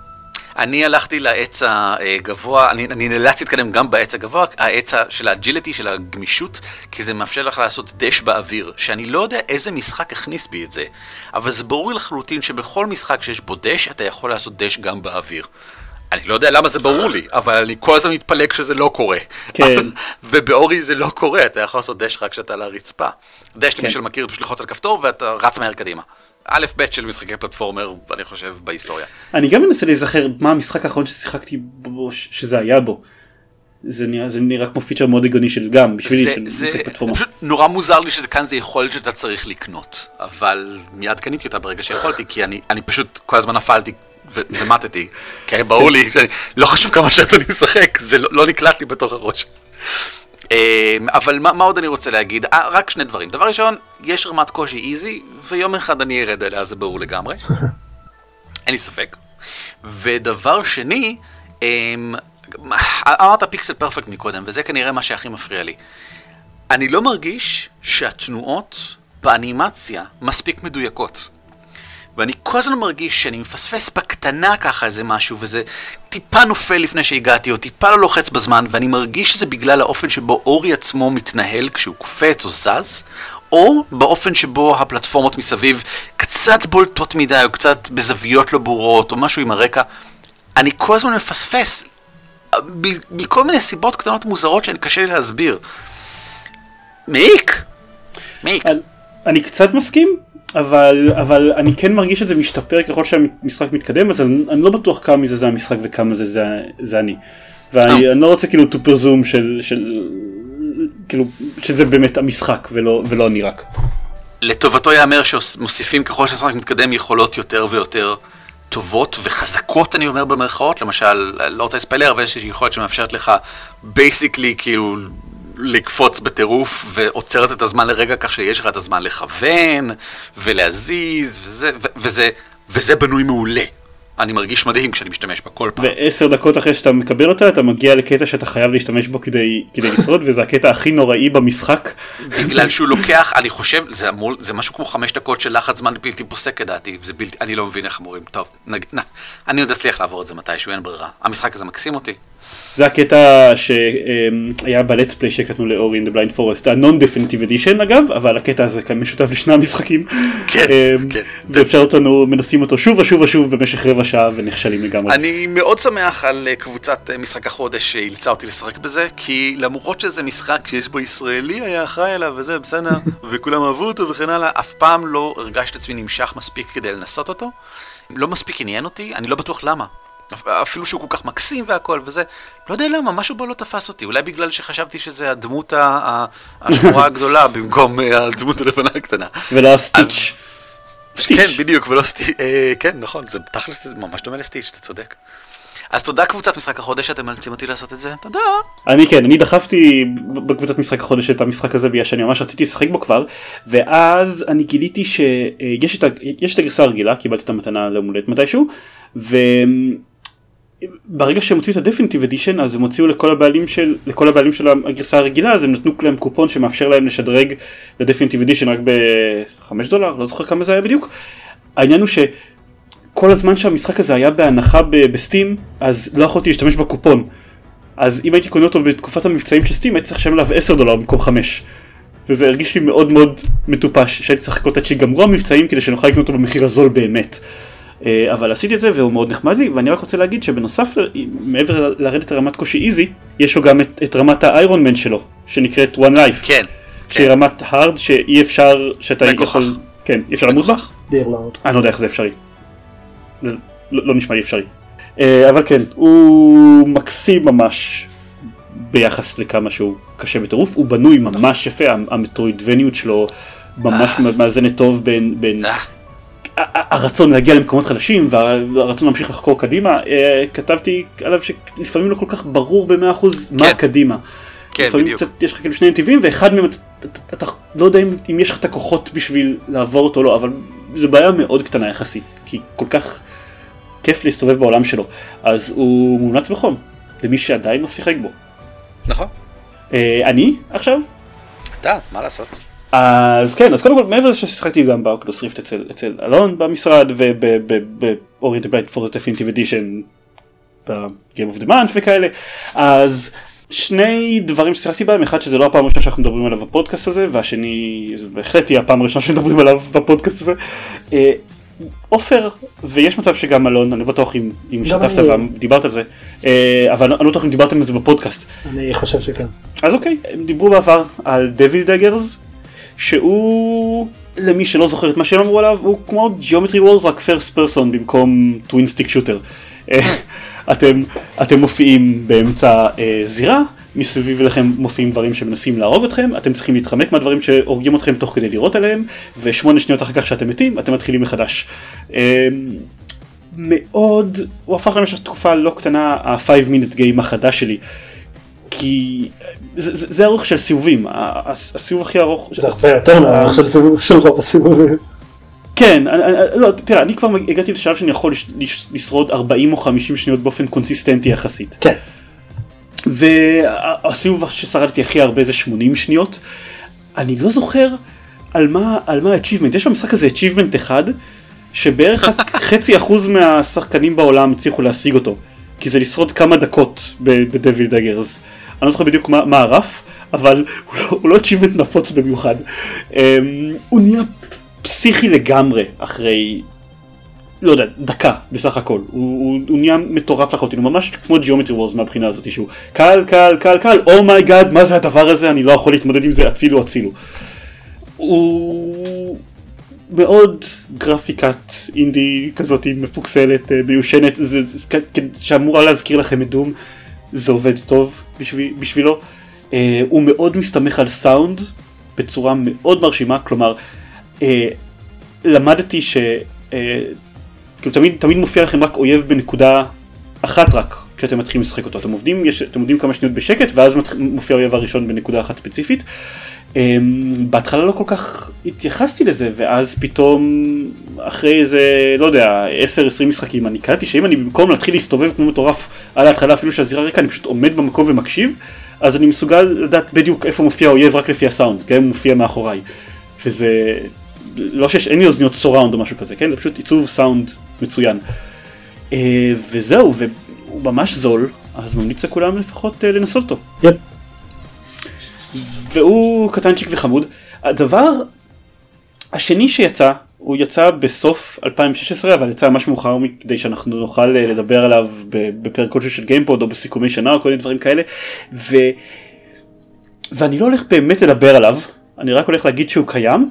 [SPEAKER 3] אני הלכתי לעץ הגבוה, אני, אני נאלץ להתקדם גם בעץ הגבוה, העץ של ה agility, של הגמישות, כי זה מאפשר לך לעשות dash באוויר, שאני לא יודע איזה משחק הכניס בי את זה, אבל זה ברור לחלוטין שבכל משחק שיש בו dash, אתה יכול לעשות dash גם באוויר. אני לא יודע למה זה ברור לי, אבל אני כל הזמן מתפלא כשזה לא קורה.
[SPEAKER 1] כן.
[SPEAKER 3] ובאורי זה לא קורה, אתה יכול לעשות דש רק כשאתה על הרצפה. דש,
[SPEAKER 1] כן.
[SPEAKER 3] למי שלא מכיר, פשוט ללחוץ על כפתור ואתה רץ מהר קדימה. א' ב' של משחקי פלטפורמר, אני חושב, בהיסטוריה.
[SPEAKER 1] אני גם מנסה להיזכר מה המשחק האחרון ששיחקתי בו שזה היה בו. זה נראה, זה נראה כמו פיצ'ר מאוד הגיוני של גם בשבילי
[SPEAKER 3] זה,
[SPEAKER 1] של
[SPEAKER 3] זה
[SPEAKER 1] משחק פלטפורמה.
[SPEAKER 3] פשוט נורא מוזר לי שזה כאן זה יכולת שאתה צריך לקנות, אבל מיד קניתי אותה ברגע שיכולתי, כי אני, אני פשוט כל הזמן נפלתי ומטתי, כי ברור לי, לא חשוב כמה שעות אני משחק, זה לא, לא נקלט לי בתוך הראש. אמ, אבל מה, מה עוד אני רוצה להגיד? אה, רק שני דברים. דבר ראשון, יש רמת קושי איזי, ויום אחד אני ארד עליה, זה ברור לגמרי. אין לי ספק. ודבר שני, אמ, אמרת פיקסל פרפקט מקודם, וזה כנראה מה שהכי מפריע לי. אני לא מרגיש שהתנועות באנימציה מספיק מדויקות. ואני כל הזמן מרגיש שאני מפספס בקטנה ככה איזה משהו, וזה טיפה נופל לפני שהגעתי, או טיפה לא לוחץ בזמן, ואני מרגיש שזה בגלל האופן שבו אורי עצמו מתנהל כשהוא קופץ או זז, או באופן שבו הפלטפורמות מסביב קצת בולטות מדי, או קצת בזוויות לא ברורות, או משהו עם הרקע. אני כל הזמן מפספס, מכל מיני סיבות קטנות מוזרות שאני קשה לי להסביר. מעיק! מעיק.
[SPEAKER 1] אני קצת מסכים אבל אבל אני כן מרגיש את זה משתפר ככל שהמשחק מתקדם אז אני, אני לא בטוח כמה מזה זה המשחק וכמה זה זה, זה אני. ואני
[SPEAKER 3] אה.
[SPEAKER 1] אני לא רוצה כאילו to presume של, של כאילו שזה באמת המשחק ולא ולא אני רק.
[SPEAKER 3] לטובתו ייאמר שמוסיפים ככל שהמשחק מתקדם יכולות יותר ויותר טובות וחזקות אני אומר במרכאות, למשל, לא רוצה לספיילר, אבל יש יכולת שמאפשרת לך basically כאילו לקפוץ בטירוף ועוצרת את הזמן לרגע כך שיש לך את הזמן לכוון ולהזיז וזה, ו- וזה, וזה בנוי מעולה. אני מרגיש מדהים כשאני משתמש בה כל פעם.
[SPEAKER 1] ועשר דקות אחרי שאתה מקבל אותה אתה מגיע לקטע שאתה חייב להשתמש בו כדי, כדי לשרוד וזה הקטע הכי נוראי במשחק.
[SPEAKER 3] בגלל שהוא לוקח, אני חושב, זה, אמור, זה משהו כמו חמש דקות של לחץ זמן בלתי פוסק לדעתי, בלתי, אני לא מבין איך אמורים, טוב, נג, נ, אני עוד אצליח לעבור את זה מתישהו, אין ברירה. המשחק הזה מקסים אותי.
[SPEAKER 1] זה הקטע שהיה בלטס פליי שקטנו לאורי in the blind forest, ה-non definitive edition אגב, אבל הקטע הזה כאן משותף לשני המשחקים.
[SPEAKER 3] כן,
[SPEAKER 1] אמ,
[SPEAKER 3] כן.
[SPEAKER 1] ואפשר אותנו מנסים אותו שוב ושוב ושוב במשך רבע שעה ונכשלים לגמרי.
[SPEAKER 3] אני מאוד שמח על אה, קבוצת אה, משחק החודש שאילצה אותי לשחק בזה, כי למרות שזה משחק שיש בו ישראלי היה אחראי עליו וזה בסדר, וכולם אהבו אותו וכן הלאה, אף פעם לא הרגשתי את עצמי נמשך מספיק כדי לנסות אותו. לא מספיק עניין אותי, אני לא בטוח למה. אפילו שהוא כל כך מקסים והכל וזה, לא יודע למה, משהו בו לא תפס אותי, אולי בגלל שחשבתי שזה הדמות השחורה הגדולה במקום אה, הדמות הלבנה הקטנה.
[SPEAKER 1] ולא הסטיץ'.
[SPEAKER 3] כן, בדיוק, ולא סטיץ', אה, כן, נכון, זה תכלס ממש דומה לסטיץ', אתה צודק. אז תודה קבוצת משחק החודש שאתם מאלצים אותי לעשות את זה, תודה.
[SPEAKER 1] אני כן, אני דחפתי בקבוצת משחק החודש את המשחק הזה בגלל שאני ממש רציתי לשחק בו כבר, ואז אני גיליתי שיש את, ה- יש את הגרסה הרגילה, קיבלתי את המתנה ליום הולדת מתישהו, וברגע שהם הוציאו את הדפינטיב אדישן אז הם הוציאו לכל הבעלים של, לכל הבעלים של הגרסה הרגילה, אז הם נתנו להם קופון שמאפשר להם לשדרג לדפינטיב אדישן רק ב-5 דולר, לא זוכר כמה זה היה בדיוק. העניין הוא ש... כל הזמן שהמשחק הזה היה בהנחה בסטים אז לא יכולתי להשתמש בקופון. אז אם הייתי קונה אותו בתקופת המבצעים של סטים הייתי צריך לשלם עליו 10 דולר במקום 5 וזה הרגיש לי מאוד מאוד מטופש שהייתי צריך לחכות עד שיגמרו המבצעים כדי שנוכל לקנות אותו במחיר הזול באמת אבל עשיתי את זה והוא מאוד נחמד לי ואני רק רוצה להגיד שבנוסף מעבר לרדת לרמת קושי איזי יש לו גם את, את רמת האיירון מן שלו שנקראת one life
[SPEAKER 3] כן,
[SPEAKER 1] שהיא
[SPEAKER 3] כן.
[SPEAKER 1] רמת הארד שאי אפשר שאתה
[SPEAKER 3] מגוחך.
[SPEAKER 1] יכול כן אי אפשר למות
[SPEAKER 2] לארד.
[SPEAKER 1] אני לא יודע איך זה אפשרי. זה לא, לא נשמע לי אפשרי. אה, אבל כן, הוא מקסים ממש ביחס לכמה שהוא קשה בטירוף, הוא בנוי ממש יפה, המטרואידבניות שלו ממש מאזנת טוב בין, בין
[SPEAKER 3] אה,
[SPEAKER 1] הרצון להגיע למקומות חדשים והרצון להמשיך לחקור קדימה. אה, כתבתי עליו שלפעמים לא כל כך ברור במאה אחוז מה
[SPEAKER 3] כן.
[SPEAKER 1] קדימה.
[SPEAKER 3] כן,
[SPEAKER 1] לפעמים
[SPEAKER 3] בדיוק.
[SPEAKER 1] קצת, יש לך כאילו שני נתיבים ואחד מהם אתה, אתה לא יודע אם, אם יש לך את הכוחות בשביל לעבור אותו או לא אבל זו בעיה מאוד קטנה יחסית כי כל כך כיף להסתובב בעולם שלו אז הוא מומלץ בחום למי שעדיין לא שיחק בו.
[SPEAKER 3] נכון.
[SPEAKER 1] אה, אני עכשיו
[SPEAKER 3] אתה, מה לעשות?
[SPEAKER 1] אז כן אז קודם כל מעבר לזה ששיחקתי גם ב Oculus Rift אצל, אצל אלון במשרד וב Ori and the Blind Forest Definitive Edition ב-game of the month וכאלה אז שני דברים ששיחקתי בהם אחד שזה לא הפעם הראשונה שאנחנו מדברים עליו בפודקאסט הזה והשני זה בהחלט יהיה הפעם הראשונה שמדברים עליו בפודקאסט הזה. אה, עופר ויש מצב שגם אלון אני לא בטוח אם, אם השתתפת
[SPEAKER 2] אני.
[SPEAKER 1] ודיברת על זה אה, אבל אני לא בטוח אם דיברתם על זה בפודקאסט
[SPEAKER 2] אני חושב שכן.
[SPEAKER 1] אז אוקיי, הם דיברו בעבר על דביל דגרס, שהוא, למי שלא זוכר את מה שהם אמרו עליו, הוא כמו Geometry Wars רק first person במקום טווין סטיק שוטר. אתם, אתם מופיעים באמצע אה, זירה, מסביב לכם מופיעים דברים שמנסים להרוג אתכם, אתם צריכים להתחמק מהדברים שהורגים אתכם תוך כדי לירות עליהם, ושמונה שניות אחר כך שאתם מתים, אתם מתחילים מחדש. אה, מאוד, הוא הפך למשך תקופה לא קטנה ה-5 minute game החדש שלי. כי זה, זה, זה אורך של סיבובים, הסיבוב הכי ארוך,
[SPEAKER 2] זה הרבה יותר מהאורך של סיבוב- של רוב הסיבובים.
[SPEAKER 1] כן, אני, אני, לא, תראה, אני כבר הגעתי לשלב שאני יכול לש, לש, לשרוד 40 או 50 שניות באופן קונסיסטנטי יחסית.
[SPEAKER 2] כן.
[SPEAKER 1] והסיבוב ששרדתי הכי הרבה זה 80 שניות. אני לא זוכר על מה, על מה ה-achievement, יש במשחק הזה achievement אחד, שבערך רק חצי אחוז מהשחקנים בעולם הצליחו להשיג אותו. כי זה לשרוד כמה דקות בדביל דגרס. אני לא זוכר בדיוק מה, מה הרף, אבל הוא לא, הוא לא achievement נפוץ במיוחד. Um, הוא נהיה פסיכי לגמרי אחרי לא יודע, דקה בסך הכל, הוא, הוא, הוא נהיה מטורף לחלוטין, הוא ממש כמו ג'יאומטרי וורז מהבחינה הזאת שהוא קל קל קל קל, oh my god מה זה הדבר הזה, אני לא יכול להתמודד עם זה, הצילו הצילו. הוא מאוד גרפיקת אינדי כזאת מפוקסלת, אה, מיושנת, זה, זה, כ- שאמורה להזכיר לכם את Doom, זה עובד טוב בשביל, בשבילו. אה, הוא מאוד מסתמך על סאונד בצורה מאוד מרשימה, כלומר, אה, למדתי ש... אה, כאילו תמיד, תמיד מופיע לכם רק אויב בנקודה אחת רק, כשאתם מתחילים לשחק אותו. אתם עובדים, יש, אתם עובדים כמה שניות בשקט ואז מופיע האויב הראשון בנקודה אחת ספציפית. אמ, בהתחלה לא כל כך התייחסתי לזה ואז פתאום אחרי איזה לא יודע 10-20 משחקים אני קלטתי שאם אני במקום להתחיל להסתובב כמו מטורף על ההתחלה אפילו שהזירה ריקה אני פשוט עומד במקום ומקשיב אז אני מסוגל לדעת בדיוק איפה מופיע האויב רק לפי הסאונד גם אם הוא מופיע מאחוריי וזה לא שיש אין לי אוזניות סוראונד או משהו כזה כן זה פשוט עיצוב סאונד מצוין אה, וזהו והוא ממש זול אז ממליץ לכולם לפחות אה, לנסות אותו.
[SPEAKER 2] יפ.
[SPEAKER 1] והוא קטנצ'יק וחמוד. הדבר השני שיצא, הוא יצא בסוף 2016 אבל יצא ממש מאוחר מכדי שאנחנו נוכל אה, לדבר עליו בפרק כלשהו של גיימפוד או בסיכומי שנה או כל מיני דברים כאלה. ו... ואני לא הולך באמת לדבר עליו, אני רק הולך להגיד שהוא קיים,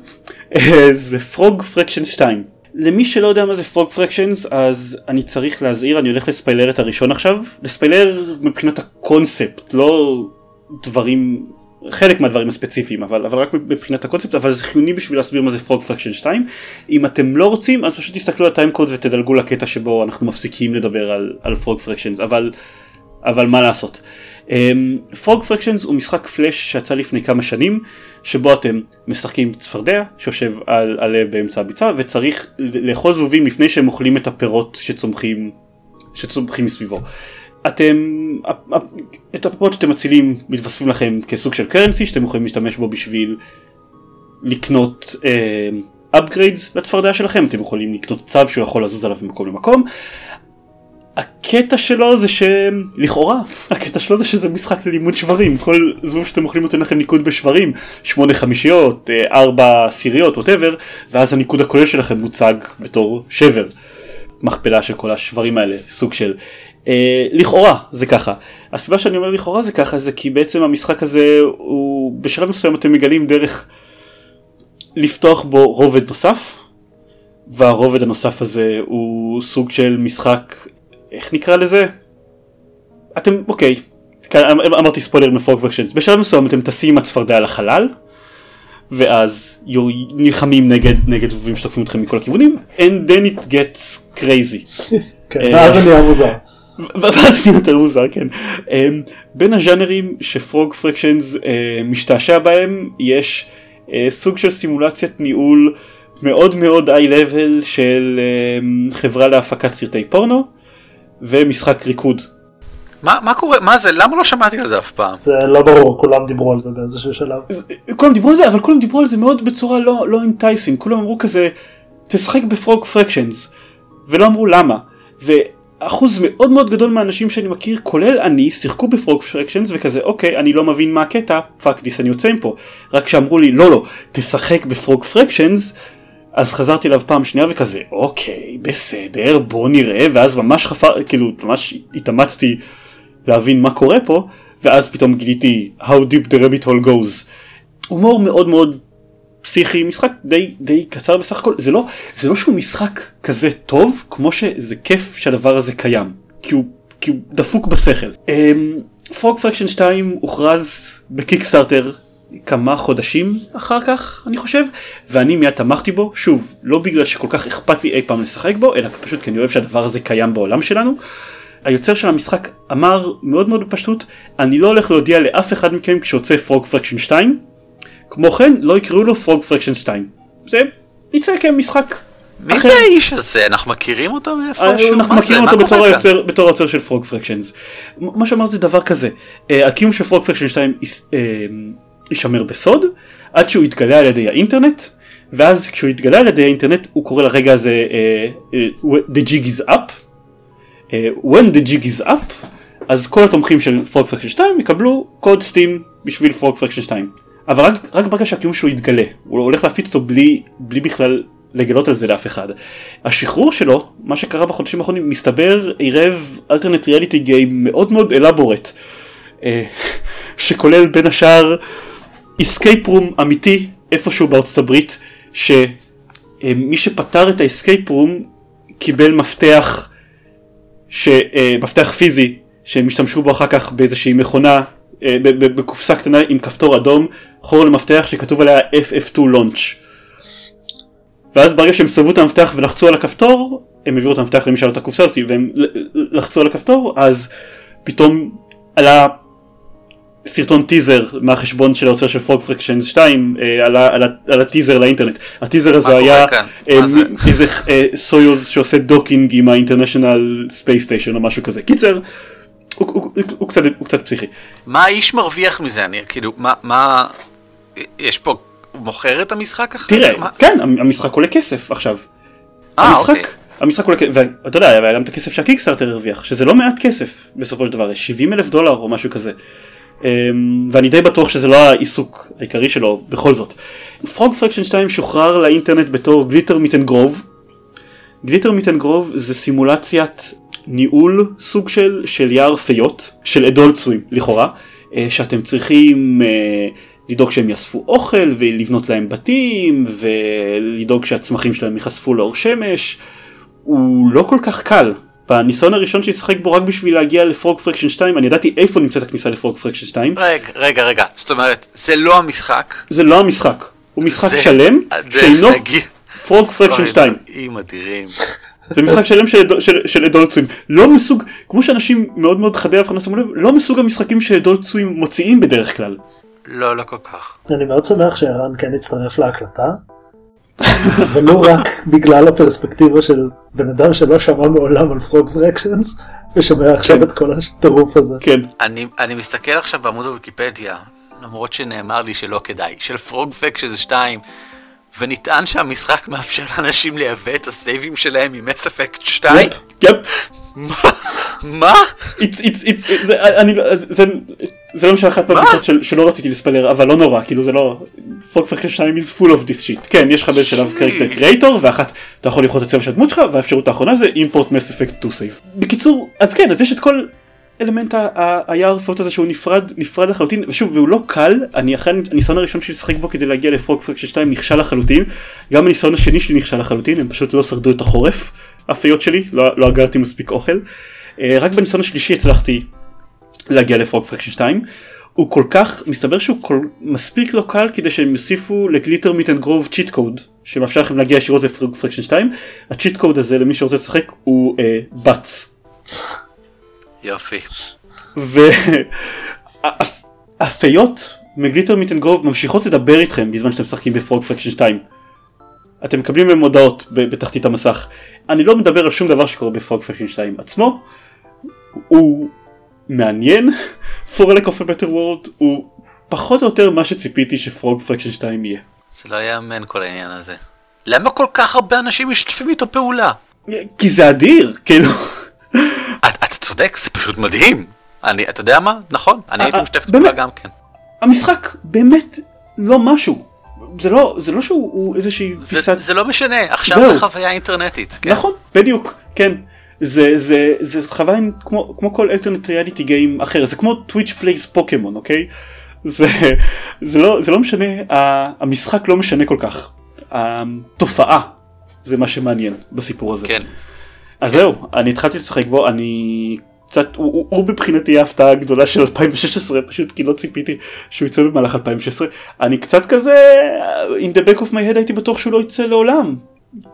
[SPEAKER 1] זה Frog Fractions 2. למי שלא יודע מה זה Frog Fractions אז אני צריך להזהיר אני הולך לספיילר את הראשון עכשיו לספיילר מבחינת הקונספט לא דברים חלק מהדברים הספציפיים אבל, אבל רק מבחינת הקונספט אבל זה חיוני בשביל להסביר מה זה Frog Fractions 2 אם אתם לא רוצים אז פשוט תסתכלו על ה time code ותדלגו לקטע שבו אנחנו מפסיקים לדבר על, על Frog Fractions אבל אבל מה לעשות. Frog um, Fractions הוא משחק פלאש שיצא לפני כמה שנים שבו אתם משחקים צפרדע שיושב על, על באמצע הביצה וצריך לאחוז זבובים לפני שהם אוכלים את הפירות שצומחים שצומחים מסביבו. אתם את הפירות שאתם מצילים מתווספים לכם כסוג של קרנסי שאתם יכולים להשתמש בו בשביל לקנות upgrades לצפרדע שלכם אתם יכולים לקנות צו שהוא יכול לזוז עליו ממקום למקום. הקטע שלו זה שלכאורה הקטע שלו זה שזה משחק ללימוד שברים כל זבוב שאתם אוכלים נותן לכם ניקוד בשברים שמונה חמישיות ארבע עשיריות ווטאבר ואז הניקוד הכולל שלכם מוצג בתור שבר. מכפלה של כל השברים האלה סוג של אה, לכאורה זה ככה הסיבה שאני אומר לכאורה זה ככה זה כי בעצם המשחק הזה הוא בשלב מסוים אתם מגלים דרך לפתוח בו רובד נוסף והרובד הנוסף הזה הוא סוג של משחק איך נקרא לזה? אתם אוקיי אמ- אמרתי ספוילר מפורק וקשנס בשלב מסוים אתם טסים הצפרדע לחלל ואז נלחמים נגד נגד זבובים שתוקפים אתכם מכל הכיוונים and then it gets crazy.
[SPEAKER 2] כן, ואז זה נהיה מוזר.
[SPEAKER 1] ואז נהיה יותר מוזר כן. אמ, בין הז'אנרים שפרוג פרקשנס אה, משתעשע בהם יש אה, סוג של סימולציית ניהול מאוד מאוד איי לבל של אמ, חברה להפקת סרטי פורנו ומשחק ריקוד.
[SPEAKER 3] מה, מה קורה, מה זה, למה לא שמעתי על זה אף פעם?
[SPEAKER 2] זה לא ברור, כולם דיברו על זה באיזשהו שלב.
[SPEAKER 1] כולם דיברו על זה אבל כולם דיברו על זה מאוד בצורה לא לא enticing כולם אמרו כזה תשחק ב Frog Fractions ולא אמרו למה. ואחוז מאוד מאוד גדול מהאנשים שאני מכיר כולל אני שיחקו ב Frog Fractions וכזה אוקיי אני לא מבין מה הקטע fuck this אני יוצא מפה רק כשאמרו לי לא לא תשחק בפרוג פרקשנס אז חזרתי אליו פעם שנייה וכזה אוקיי בסדר בוא נראה ואז ממש חפר כאילו ממש התאמצתי להבין מה קורה פה ואז פתאום גיליתי how deep the rabbit hole goes. הומור מאוד מאוד פסיכי משחק די די קצר בסך הכל זה לא זה לא שהוא משחק כזה טוב כמו שזה כיף שהדבר הזה קיים כי הוא, כי הוא דפוק בשכל. Frog Fractions 2 הוכרז ב Kickstarter כמה חודשים אחר כך אני חושב ואני מיד תמכתי בו שוב לא בגלל שכל כך אכפת לי אי פעם לשחק בו אלא פשוט כי אני אוהב שהדבר הזה קיים בעולם שלנו. היוצר של המשחק אמר מאוד מאוד בפשטות אני לא הולך להודיע לאף אחד מכם כשיוצא Frog Fractions 2 כמו כן לא יקראו לו Frog Fractions 2 זה יצא כמשחק
[SPEAKER 3] מי
[SPEAKER 1] אחר.
[SPEAKER 3] זה האיש הזה? אנחנו מכירים אותו מאיפשהו?
[SPEAKER 1] אנחנו
[SPEAKER 3] מה זה?
[SPEAKER 1] מכירים אותו בתור? היוצר, בתור היוצר של Frog Fractions. מה שאמר זה דבר כזה, אה, הקיום של Frog Fractions 2 יש- אה, יישמר בסוד עד שהוא יתגלה על ידי האינטרנט ואז כשהוא יתגלה על ידי האינטרנט הוא קורא לרגע הזה אה, אה, The jig is up אה, when the jig is up אז כל התומכים של Frog Fractions 2 יקבלו קוד Steam בשביל Frog Fractions 2 אבל רק, רק ברגע שהקיום שלו יתגלה הוא הולך להפיץ אותו בלי, בלי בכלל לגלות על זה לאף אחד. השחרור שלו מה שקרה בחודשים האחרונים מסתבר עירב alternate reality game מאוד מאוד elaborate אה, שכולל בין השאר escape room אמיתי איפשהו בארצות הברית שמי שפתר את ה escape room קיבל מפתח ש- אה, מפתח פיזי שהם השתמשו בו אחר כך באיזושהי מכונה אה, בקופסה קטנה עם כפתור אדום חור למפתח שכתוב עליה FF2 launch. ואז ברגע שהם סובבו את המפתח ולחצו על הכפתור הם העבירו את המפתח למי שהיה לו את הקופסה הזאת והם לחצו על הכפתור אז פתאום עלה סרטון טיזר מהחשבון של היוצר של Frog Fractions 2 אה, על, ה, על, ה, על הטיזר לאינטרנט. הטיזר הזה היה אה, איזה אה, סויוז שעושה docking עם ה International Space Station או משהו כזה. קיצר, הוא, הוא, הוא, הוא, קצת, הוא קצת פסיכי.
[SPEAKER 3] מה האיש מרוויח מזה? אני כאילו, מה, מה, יש פה, הוא מוכר את המשחק אחר?
[SPEAKER 1] תראה, מה? כן, המשחק עולה כסף עכשיו.
[SPEAKER 3] אה, המשחק, אוקיי.
[SPEAKER 1] המשחק עולה כסף, ואתה יודע, היה גם את הכסף שה Kickstarter הרוויח, שזה לא מעט כסף בסופו של דבר, 70 אלף דולר או משהו כזה. אמ, ואני די בטוח שזה לא העיסוק העיקרי שלו בכל זאת. Frog Fractions 2 שוחרר לאינטרנט בתור Glittermitten Grove. Glittermitten Grove זה סימולציית ניהול סוג של של יער פיות של Adult Swim לכאורה אה, שאתם צריכים אה, לדאוג שהם יאספו אוכל ולבנות להם בתים ולדאוג שהצמחים שלהם ייחשפו לאור שמש. הוא לא כל כך קל בניסיון הראשון שיחקתי בו רק בשביל להגיע ל Frog Fractions 2 אני ידעתי איפה נמצאת הכניסה ל Frog Fractions 2.
[SPEAKER 3] רגע רגע רגע זאת אומרת זה לא המשחק.
[SPEAKER 1] זה לא המשחק. הוא משחק שלם שאינו Frog Fractions 2. זה משחק שלם של Adult Swim לא מסוג כמו שאנשים מאוד מאוד חדי הבחנה שמו לב לא מסוג המשחקים ש Adult Swim מוציאים בדרך כלל.
[SPEAKER 3] לא לא כל כך.
[SPEAKER 2] אני מאוד שמח שערן כן הצטרף להקלטה ולא רק בגלל הפרספקטיבה של בן אדם שלא שמע מעולם על Frog Fractions ושומע עכשיו כן. את כל הטירוף הזה.
[SPEAKER 1] כן.
[SPEAKER 3] אני, אני מסתכל עכשיו בעמוד הוויקיפדיה למרות שנאמר לי שלא כדאי של Frog Fractions 2 ונטען שהמשחק מאפשר לאנשים לייבא את הסייבים שלהם עם Mass Effect 2.
[SPEAKER 1] Yep.
[SPEAKER 3] מה?
[SPEAKER 1] זה לא משנה אחת מהבדיחות שלא רציתי לספיילר אבל לא נורא כאילו זה לא Frog Fractions 2 is full of this shit כן יש לך בשלב character creator ואחת אתה יכול לבחור את הצבע של הדמות שלך והאפשרות האחרונה זה import Mass Effect 2 save. בקיצור אז כן אז יש את כל אלמנט היער פיות הזה שהוא נפרד נפרד לחלוטין ושוב והוא לא קל אני אכן הניסיון הראשון שלי לשחק בו כדי להגיע ל Frog Fractions 2 נכשל לחלוטין גם הניסיון השני שלי נכשל לחלוטין הם פשוט לא שרדו את החורף הפיות שלי לא, לא אגרתי מספיק אוכל. אה, רק בניסיון השלישי הצלחתי להגיע ל Frog Fractions 2 הוא כל כך מסתבר שהוא כל, מספיק לא קל כדי שהם יוסיפו ל Glittermitten Grove cheat code שמאפשר לכם להגיע ישירות ל Frog Fractions 2 ה cheat code הזה למי שרוצה לשחק הוא אה, בץ.
[SPEAKER 3] יופי.
[SPEAKER 1] והפיות מ Glittermitten Grove ממשיכות לדבר איתכם בזמן שאתם משחקים ב Frog Fractions 2. אתם מקבלים מהם הודעות בתחתית המסך. אני לא מדבר על שום דבר שקורה ב Frog Fractions 2 עצמו. הוא מעניין, for a lack of a better word, הוא פחות או יותר מה שציפיתי ש Frog Fractions 2 יהיה.
[SPEAKER 3] זה לא יאמן כל העניין הזה. למה כל כך הרבה אנשים משתפים איתו פעולה?
[SPEAKER 1] כי זה אדיר, כאילו.
[SPEAKER 3] צודק, זה פשוט מדהים. אני, אתה יודע מה? נכון, אני הייתי משתף פעולה גם כן.
[SPEAKER 1] המשחק באמת לא משהו. זה לא, זה לא שהוא איזושהי
[SPEAKER 3] פיסת... זה לא משנה, עכשיו זה חוויה אינטרנטית.
[SPEAKER 1] כן. נכון, בדיוק, כן. זה, זה, זה חוויה כמו, כמו כל alternate reality game אחר, זה כמו Twitch Plays Pokémon, אוקיי? זה, זה, לא, זה לא משנה, המשחק לא משנה כל כך. התופעה זה מה שמעניין בסיפור הזה.
[SPEAKER 3] כן.
[SPEAKER 1] אז. זהו, אני התחלתי לשחק בו, אני קצת, הוא, מבחינתי ההפתעה הגדולה של 2016, פשוט כי לא ציפיתי שהוא יצא במהלך 2016. אני קצת כזה, in the back of my head הייתי בטוח שהוא לא יצא לעולם.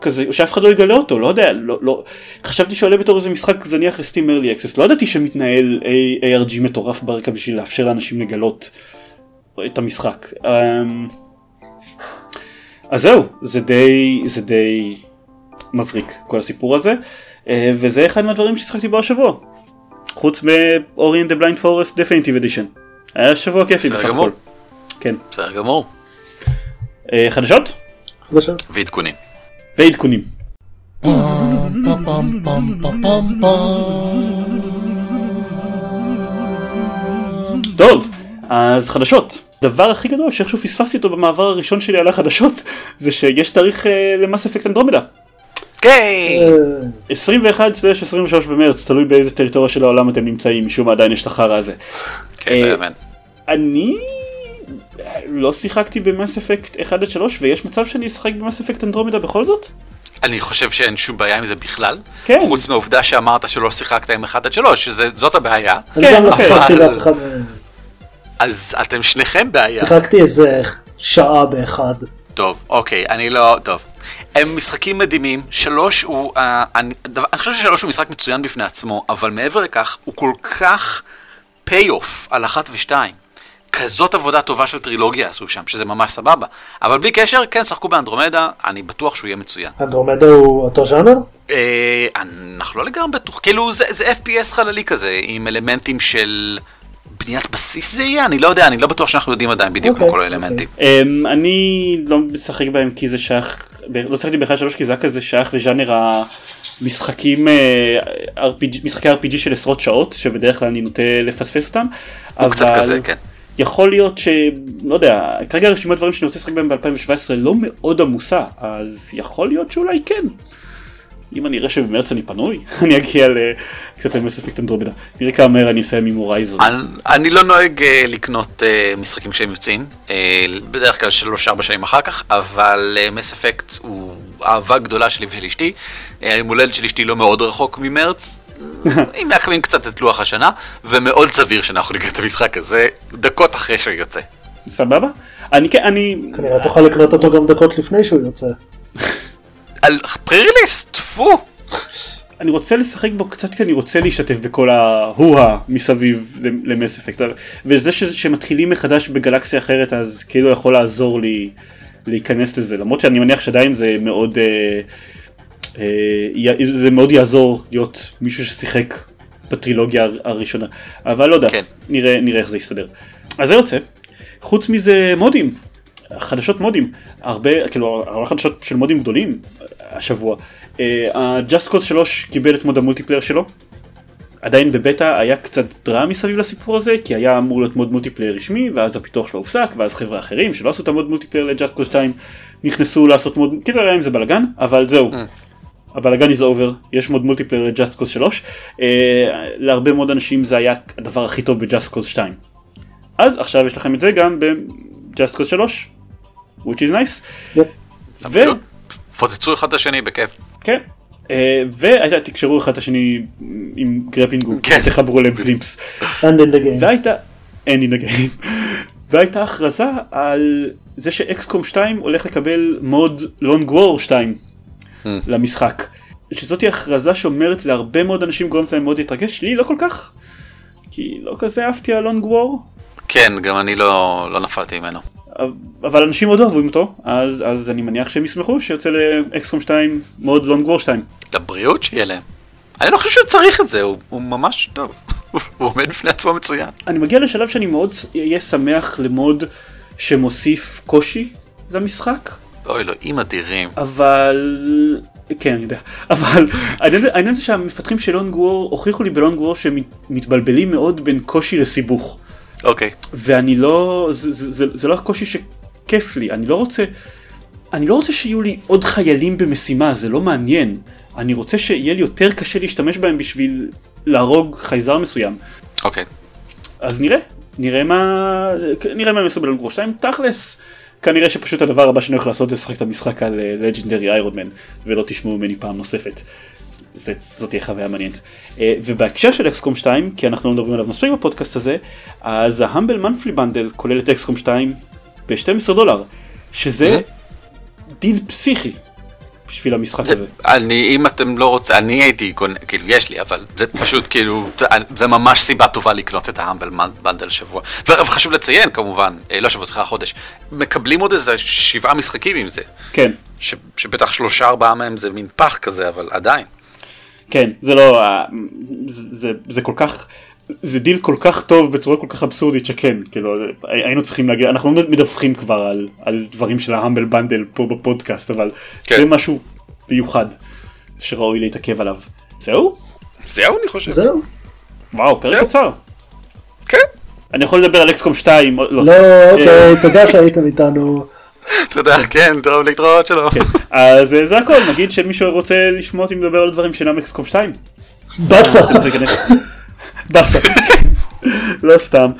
[SPEAKER 1] כזה שאף אחד לא יגלה אותו לא יודע לא לא חשבתי שעולה בתור איזה משחק זניח לסטים ארלי אקסס לא ידעתי שמתנהל ARG מטורף ברקע בשביל לאפשר לאנשים לגלות את המשחק אמ, אז זהו זה די זה די מבריק כל הסיפור הזה וזה אחד מהדברים ששיחקתי בו השבוע חוץ מ Ori and the Blind Forest Definitive Edition היה שבוע כיפי בסך הכל. כן.
[SPEAKER 3] בסדר גמור.
[SPEAKER 1] אה, חדשות?
[SPEAKER 2] חדשות.
[SPEAKER 3] ועדכונים.
[SPEAKER 1] ועדכונים. טוב, אז חדשות. הדבר הכי גדול שאיכשהו פספסתי אותו במעבר הראשון שלי על החדשות זה שיש תאריך אה, למס אפקט אנדרומדה.
[SPEAKER 3] קיי!
[SPEAKER 1] 21-23 במרץ, תלוי באיזה טריטוריה של העולם אתם נמצאים, משום מה עדיין יש את החרא הזה.
[SPEAKER 3] כן, יאמן.
[SPEAKER 1] אני לא שיחקתי במס אפקט 1 עד 3 ויש מצב שאני אשחק במס אפקט אנדרומדה בכל זאת?
[SPEAKER 3] אני חושב שאין שום בעיה עם זה בכלל.
[SPEAKER 1] כן.
[SPEAKER 3] חוץ מהעובדה שאמרת שלא שיחקת עם 1 עד 3, שזאת הבעיה.
[SPEAKER 2] אני גם לא שיחקתי באף אחד
[SPEAKER 3] אז אתם שניכם בעיה.
[SPEAKER 2] שיחקתי איזה שעה באחד.
[SPEAKER 3] טוב, אוקיי, אני לא... טוב. הם משחקים מדהימים, שלוש הוא, uh, אני, אני חושב ששלוש הוא משחק מצוין בפני עצמו, אבל מעבר לכך, הוא כל כך פיי אוף על אחת ושתיים. כזאת עבודה טובה של טרילוגיה עשו שם, שזה ממש סבבה. אבל בלי קשר, כן, שחקו באנדרומדה, אני בטוח שהוא יהיה מצוין.
[SPEAKER 2] אנדרומדה הוא אותו ז'אנר?
[SPEAKER 3] אה, אנחנו לא לגמרי בטוח, כאילו זה, זה FPS חללי כזה, עם אלמנטים של בניית בסיס זה יהיה, אני לא יודע, אני לא בטוח שאנחנו יודעים עדיין בדיוק
[SPEAKER 2] אוקיי,
[SPEAKER 3] מה כל האלמנטים.
[SPEAKER 1] אמ, אני לא משחק בהם כי זה שייך, לא שיחקתי באחד שלוש כי זה היה כזה שייך לז'אנר המשחקים, אה, RPG, משחקי RPG של עשרות שעות, שבדרך כלל אני נוטה לפספס אותם.
[SPEAKER 3] הוא קצת כזה, כן.
[SPEAKER 1] יכול להיות ש... לא יודע, כרגע רשימת דברים שאני רוצה לשחק בהם ב-2017 לא מאוד עמוסה, אז יכול להיות שאולי כן. אם אני אראה שבמרץ אני פנוי, אני אגיע קצת למס אפקט אנדרומדה. נראה כמה מהר אני אסיים עם הורייזון.
[SPEAKER 3] אני, לא נוהג uh, לקנות uh, משחקים כשהם יוצאים, uh, בדרך כלל שלוש ארבע שנים אחר כך, אבל מס אפקט הוא אהבה גדולה שלי ושל אשתי. היום הולדת של אשתי לא מאוד רחוק ממרץ, אם מעכבים קצת את לוח השנה, ומאוד סביר שאנחנו נקרא את המשחק הזה דקות אחרי שהוא יוצא.
[SPEAKER 1] סבבה? אני כן, אני...
[SPEAKER 2] כנראה תוכל לקנות אותו גם דקות לפני שהוא יוצא.
[SPEAKER 3] על פריריליסט, טפו.
[SPEAKER 1] אני רוצה לשחק בו קצת כי אני רוצה להשתתף בכל ההוא-הא מסביב למס אפקט. וזה ש, שמתחילים מחדש בגלקסיה אחרת אז כאילו יכול לעזור לי להיכנס לזה. למרות שאני מניח שעדיין זה מאוד אה, אה, זה מאוד יעזור להיות מישהו ששיחק בטרילוגיה הראשונה. אבל לא יודע. כן. נראה, נראה איך זה יסתדר. אז זה יוצא. חוץ מזה מודים חדשות מודים, הרבה, כאילו, הרבה חדשות של מודים גדולים השבוע. ה-Just Cause 3 קיבל את מוד ה multiplayer שלו. עדיין בבטא היה קצת דרמה מסביב לסיפור הזה, כי היה אמור להיות מוד multiplayer רשמי, ואז הפיתוח שלו הופסק, ואז חבר'ה אחרים שלא עשו את המוד multiplayer ל-Just Cause 2 נכנסו לעשות מוד, כאילו היה עם זה בלאגן, אבל זהו. Mm. הבלאגן is over, יש מוד multiplayer ל-Just Cause 3. Uh, להרבה מאוד אנשים זה היה הדבר הכי טוב ב-Just Cause 2. אז עכשיו יש לכם את זה גם ב-Just Cause 3, which is nice.
[SPEAKER 3] ו... פוצצו אחד את השני בכיף.
[SPEAKER 1] כן. אה, ותקשרו אחד את השני עם גרפינג
[SPEAKER 3] כן.
[SPEAKER 1] תחברו להם פלימפס.
[SPEAKER 2] And in the game.
[SPEAKER 1] והייתה, end in the game. והייתה הכרזה על זה שאקסקום 2 הולך לקבל מוד לונג וור 2 למשחק. שזאת הכרזה שאומרת להרבה מאוד אנשים גורמת להם מאוד להתרגש, לי לא כל כך. כי לא כזה אהבתי על לונג וור.
[SPEAKER 3] כן, גם אני לא, לא נפלתי ממנו.
[SPEAKER 1] אבל אנשים מאוד אוהבים אותו, אז, אז אני מניח שהם ישמחו שיוצא לאקסקום 2 מאוד לונג וור 2.
[SPEAKER 3] לבריאות שיהיה להם. אני לא חושב שהוא צריך את זה, הוא, הוא ממש טוב. הוא עומד בפני עצמו מצוין.
[SPEAKER 1] אני מגיע לשלב שאני מאוד אהיה שמח למוד שמוסיף קושי למשחק.
[SPEAKER 3] אוי אלוהים אדירים.
[SPEAKER 1] אבל... כן, אני יודע. אבל העניין זה שהמפתחים של לונג וור הוכיחו לי בלונג וור שהם מתבלבלים מאוד בין קושי לסיבוך.
[SPEAKER 3] אוקיי. Okay.
[SPEAKER 1] ואני לא, זה, זה, זה, זה לא הקושי שכיף לי, אני לא רוצה, אני לא רוצה שיהיו לי עוד חיילים במשימה, זה לא מעניין. אני רוצה שיהיה לי יותר קשה להשתמש בהם בשביל להרוג חייזר מסוים.
[SPEAKER 3] אוקיי. Okay.
[SPEAKER 1] אז נראה, נראה מה, נראה מה הם יעשו בלונגרו 2, תכלס. כנראה שפשוט הדבר הבא שאני הולך לעשות זה לשחק את המשחק על לג'נדרי איירון מן ולא תשמעו ממני פעם נוספת. זה, זאת תהיה חוויה מעניינת. Uh, ובהקשר של XCOM 2, כי אנחנו לא מדברים עליו מספיק בפודקאסט הזה, אז ה Humble Monthly Bundle כולל את XCOM 2 ב-12 דולר, שזה דיל פסיכי בשביל המשחק הזה.
[SPEAKER 3] אני, אם אתם לא רוצים, אני הייתי, כאילו, יש לי, אבל זה פשוט כאילו, זה ממש סיבה טובה לקנות את ה Humble Bundle שבוע. וחשוב לציין כמובן, אה, לא שבוע, סליחה, חודש, מקבלים עוד איזה שבעה משחקים עם זה.
[SPEAKER 1] כן.
[SPEAKER 3] שבטח שלושה ארבעה מהם זה מין פח כזה, אבל עדיין.
[SPEAKER 1] כן, זה לא, זה, זה, זה כל כך, זה דיל כל כך טוב בצורה כל כך אבסורדית שכן, כאילו היינו צריכים להגיד, אנחנו לא מדווחים כבר על, על דברים של ה Humble Bundle פה בפודקאסט, אבל כן. זה משהו מיוחד שראוי להתעכב עליו. זהו?
[SPEAKER 3] זהו אני חושב.
[SPEAKER 2] זהו.
[SPEAKER 1] וואו, פרק קצר.
[SPEAKER 3] כן.
[SPEAKER 1] אני יכול לדבר על אקסקום 2.
[SPEAKER 2] לא, לא אוקיי, אה, תודה שהייתם איתנו.
[SPEAKER 3] תודה, כן, טוב להתראות שלום. כן.
[SPEAKER 1] אז אה, זה הכל, נגיד שמישהו רוצה לשמוע אותי מדבר על דברים שאינם אקסקום 2.
[SPEAKER 2] באסה.
[SPEAKER 1] באסה. לא סתם,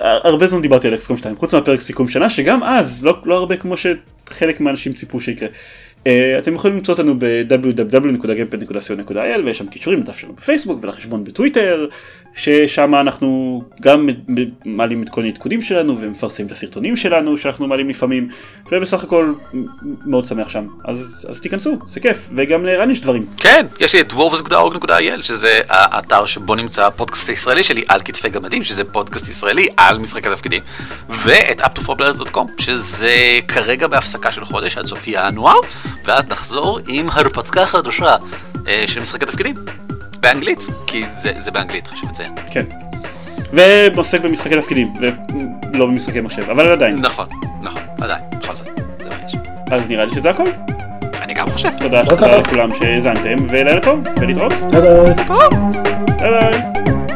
[SPEAKER 1] הרבה זמן דיברתי על אקסקום 2, חוץ מהפרק סיכום שנה, שגם אז, לא, לא הרבה כמו שחלק מהאנשים ציפו שיקרה. אה, אתם יכולים למצוא אותנו ב-www.gamepad.co.il ויש שם קישורים לדף שלנו בפייסבוק ולחשבון בטוויטר ששם אנחנו גם מעלים את כל העדכונים שלנו ומפרסמים את הסרטונים שלנו שאנחנו מעלים לפעמים ובסך הכל מאוד שמח שם אז, אז תיכנסו זה כיף וגם לערן יש דברים.
[SPEAKER 3] כן יש לי את dwarves.org.il שזה האתר שבו נמצא הפודקאסט הישראלי שלי על כתפי גמדים שזה פודקאסט ישראלי על משחקי תפקידים ואת up2forplayers.com שזה כרגע בהפסקה של חודש עד סוף ינואר ואז נחזור עם הרפתקה חדשה אה, של משחקי תפקידים. באנגלית, כי זה, זה באנגלית, חשוב לציין.
[SPEAKER 1] כן. ועוסק במשחקי תפקידים, ולא במשחקי מחשב, אבל עדיין.
[SPEAKER 3] נכון, נכון, עדיין, בכל זאת, זה מה יש.
[SPEAKER 1] אז נראה לי שזה הכל.
[SPEAKER 3] אני גם חושב.
[SPEAKER 1] תודה, תודה לכולם שהאזנתם, ולילה טוב, ולהתראות.
[SPEAKER 2] ביי ביי.
[SPEAKER 1] ביי ביי.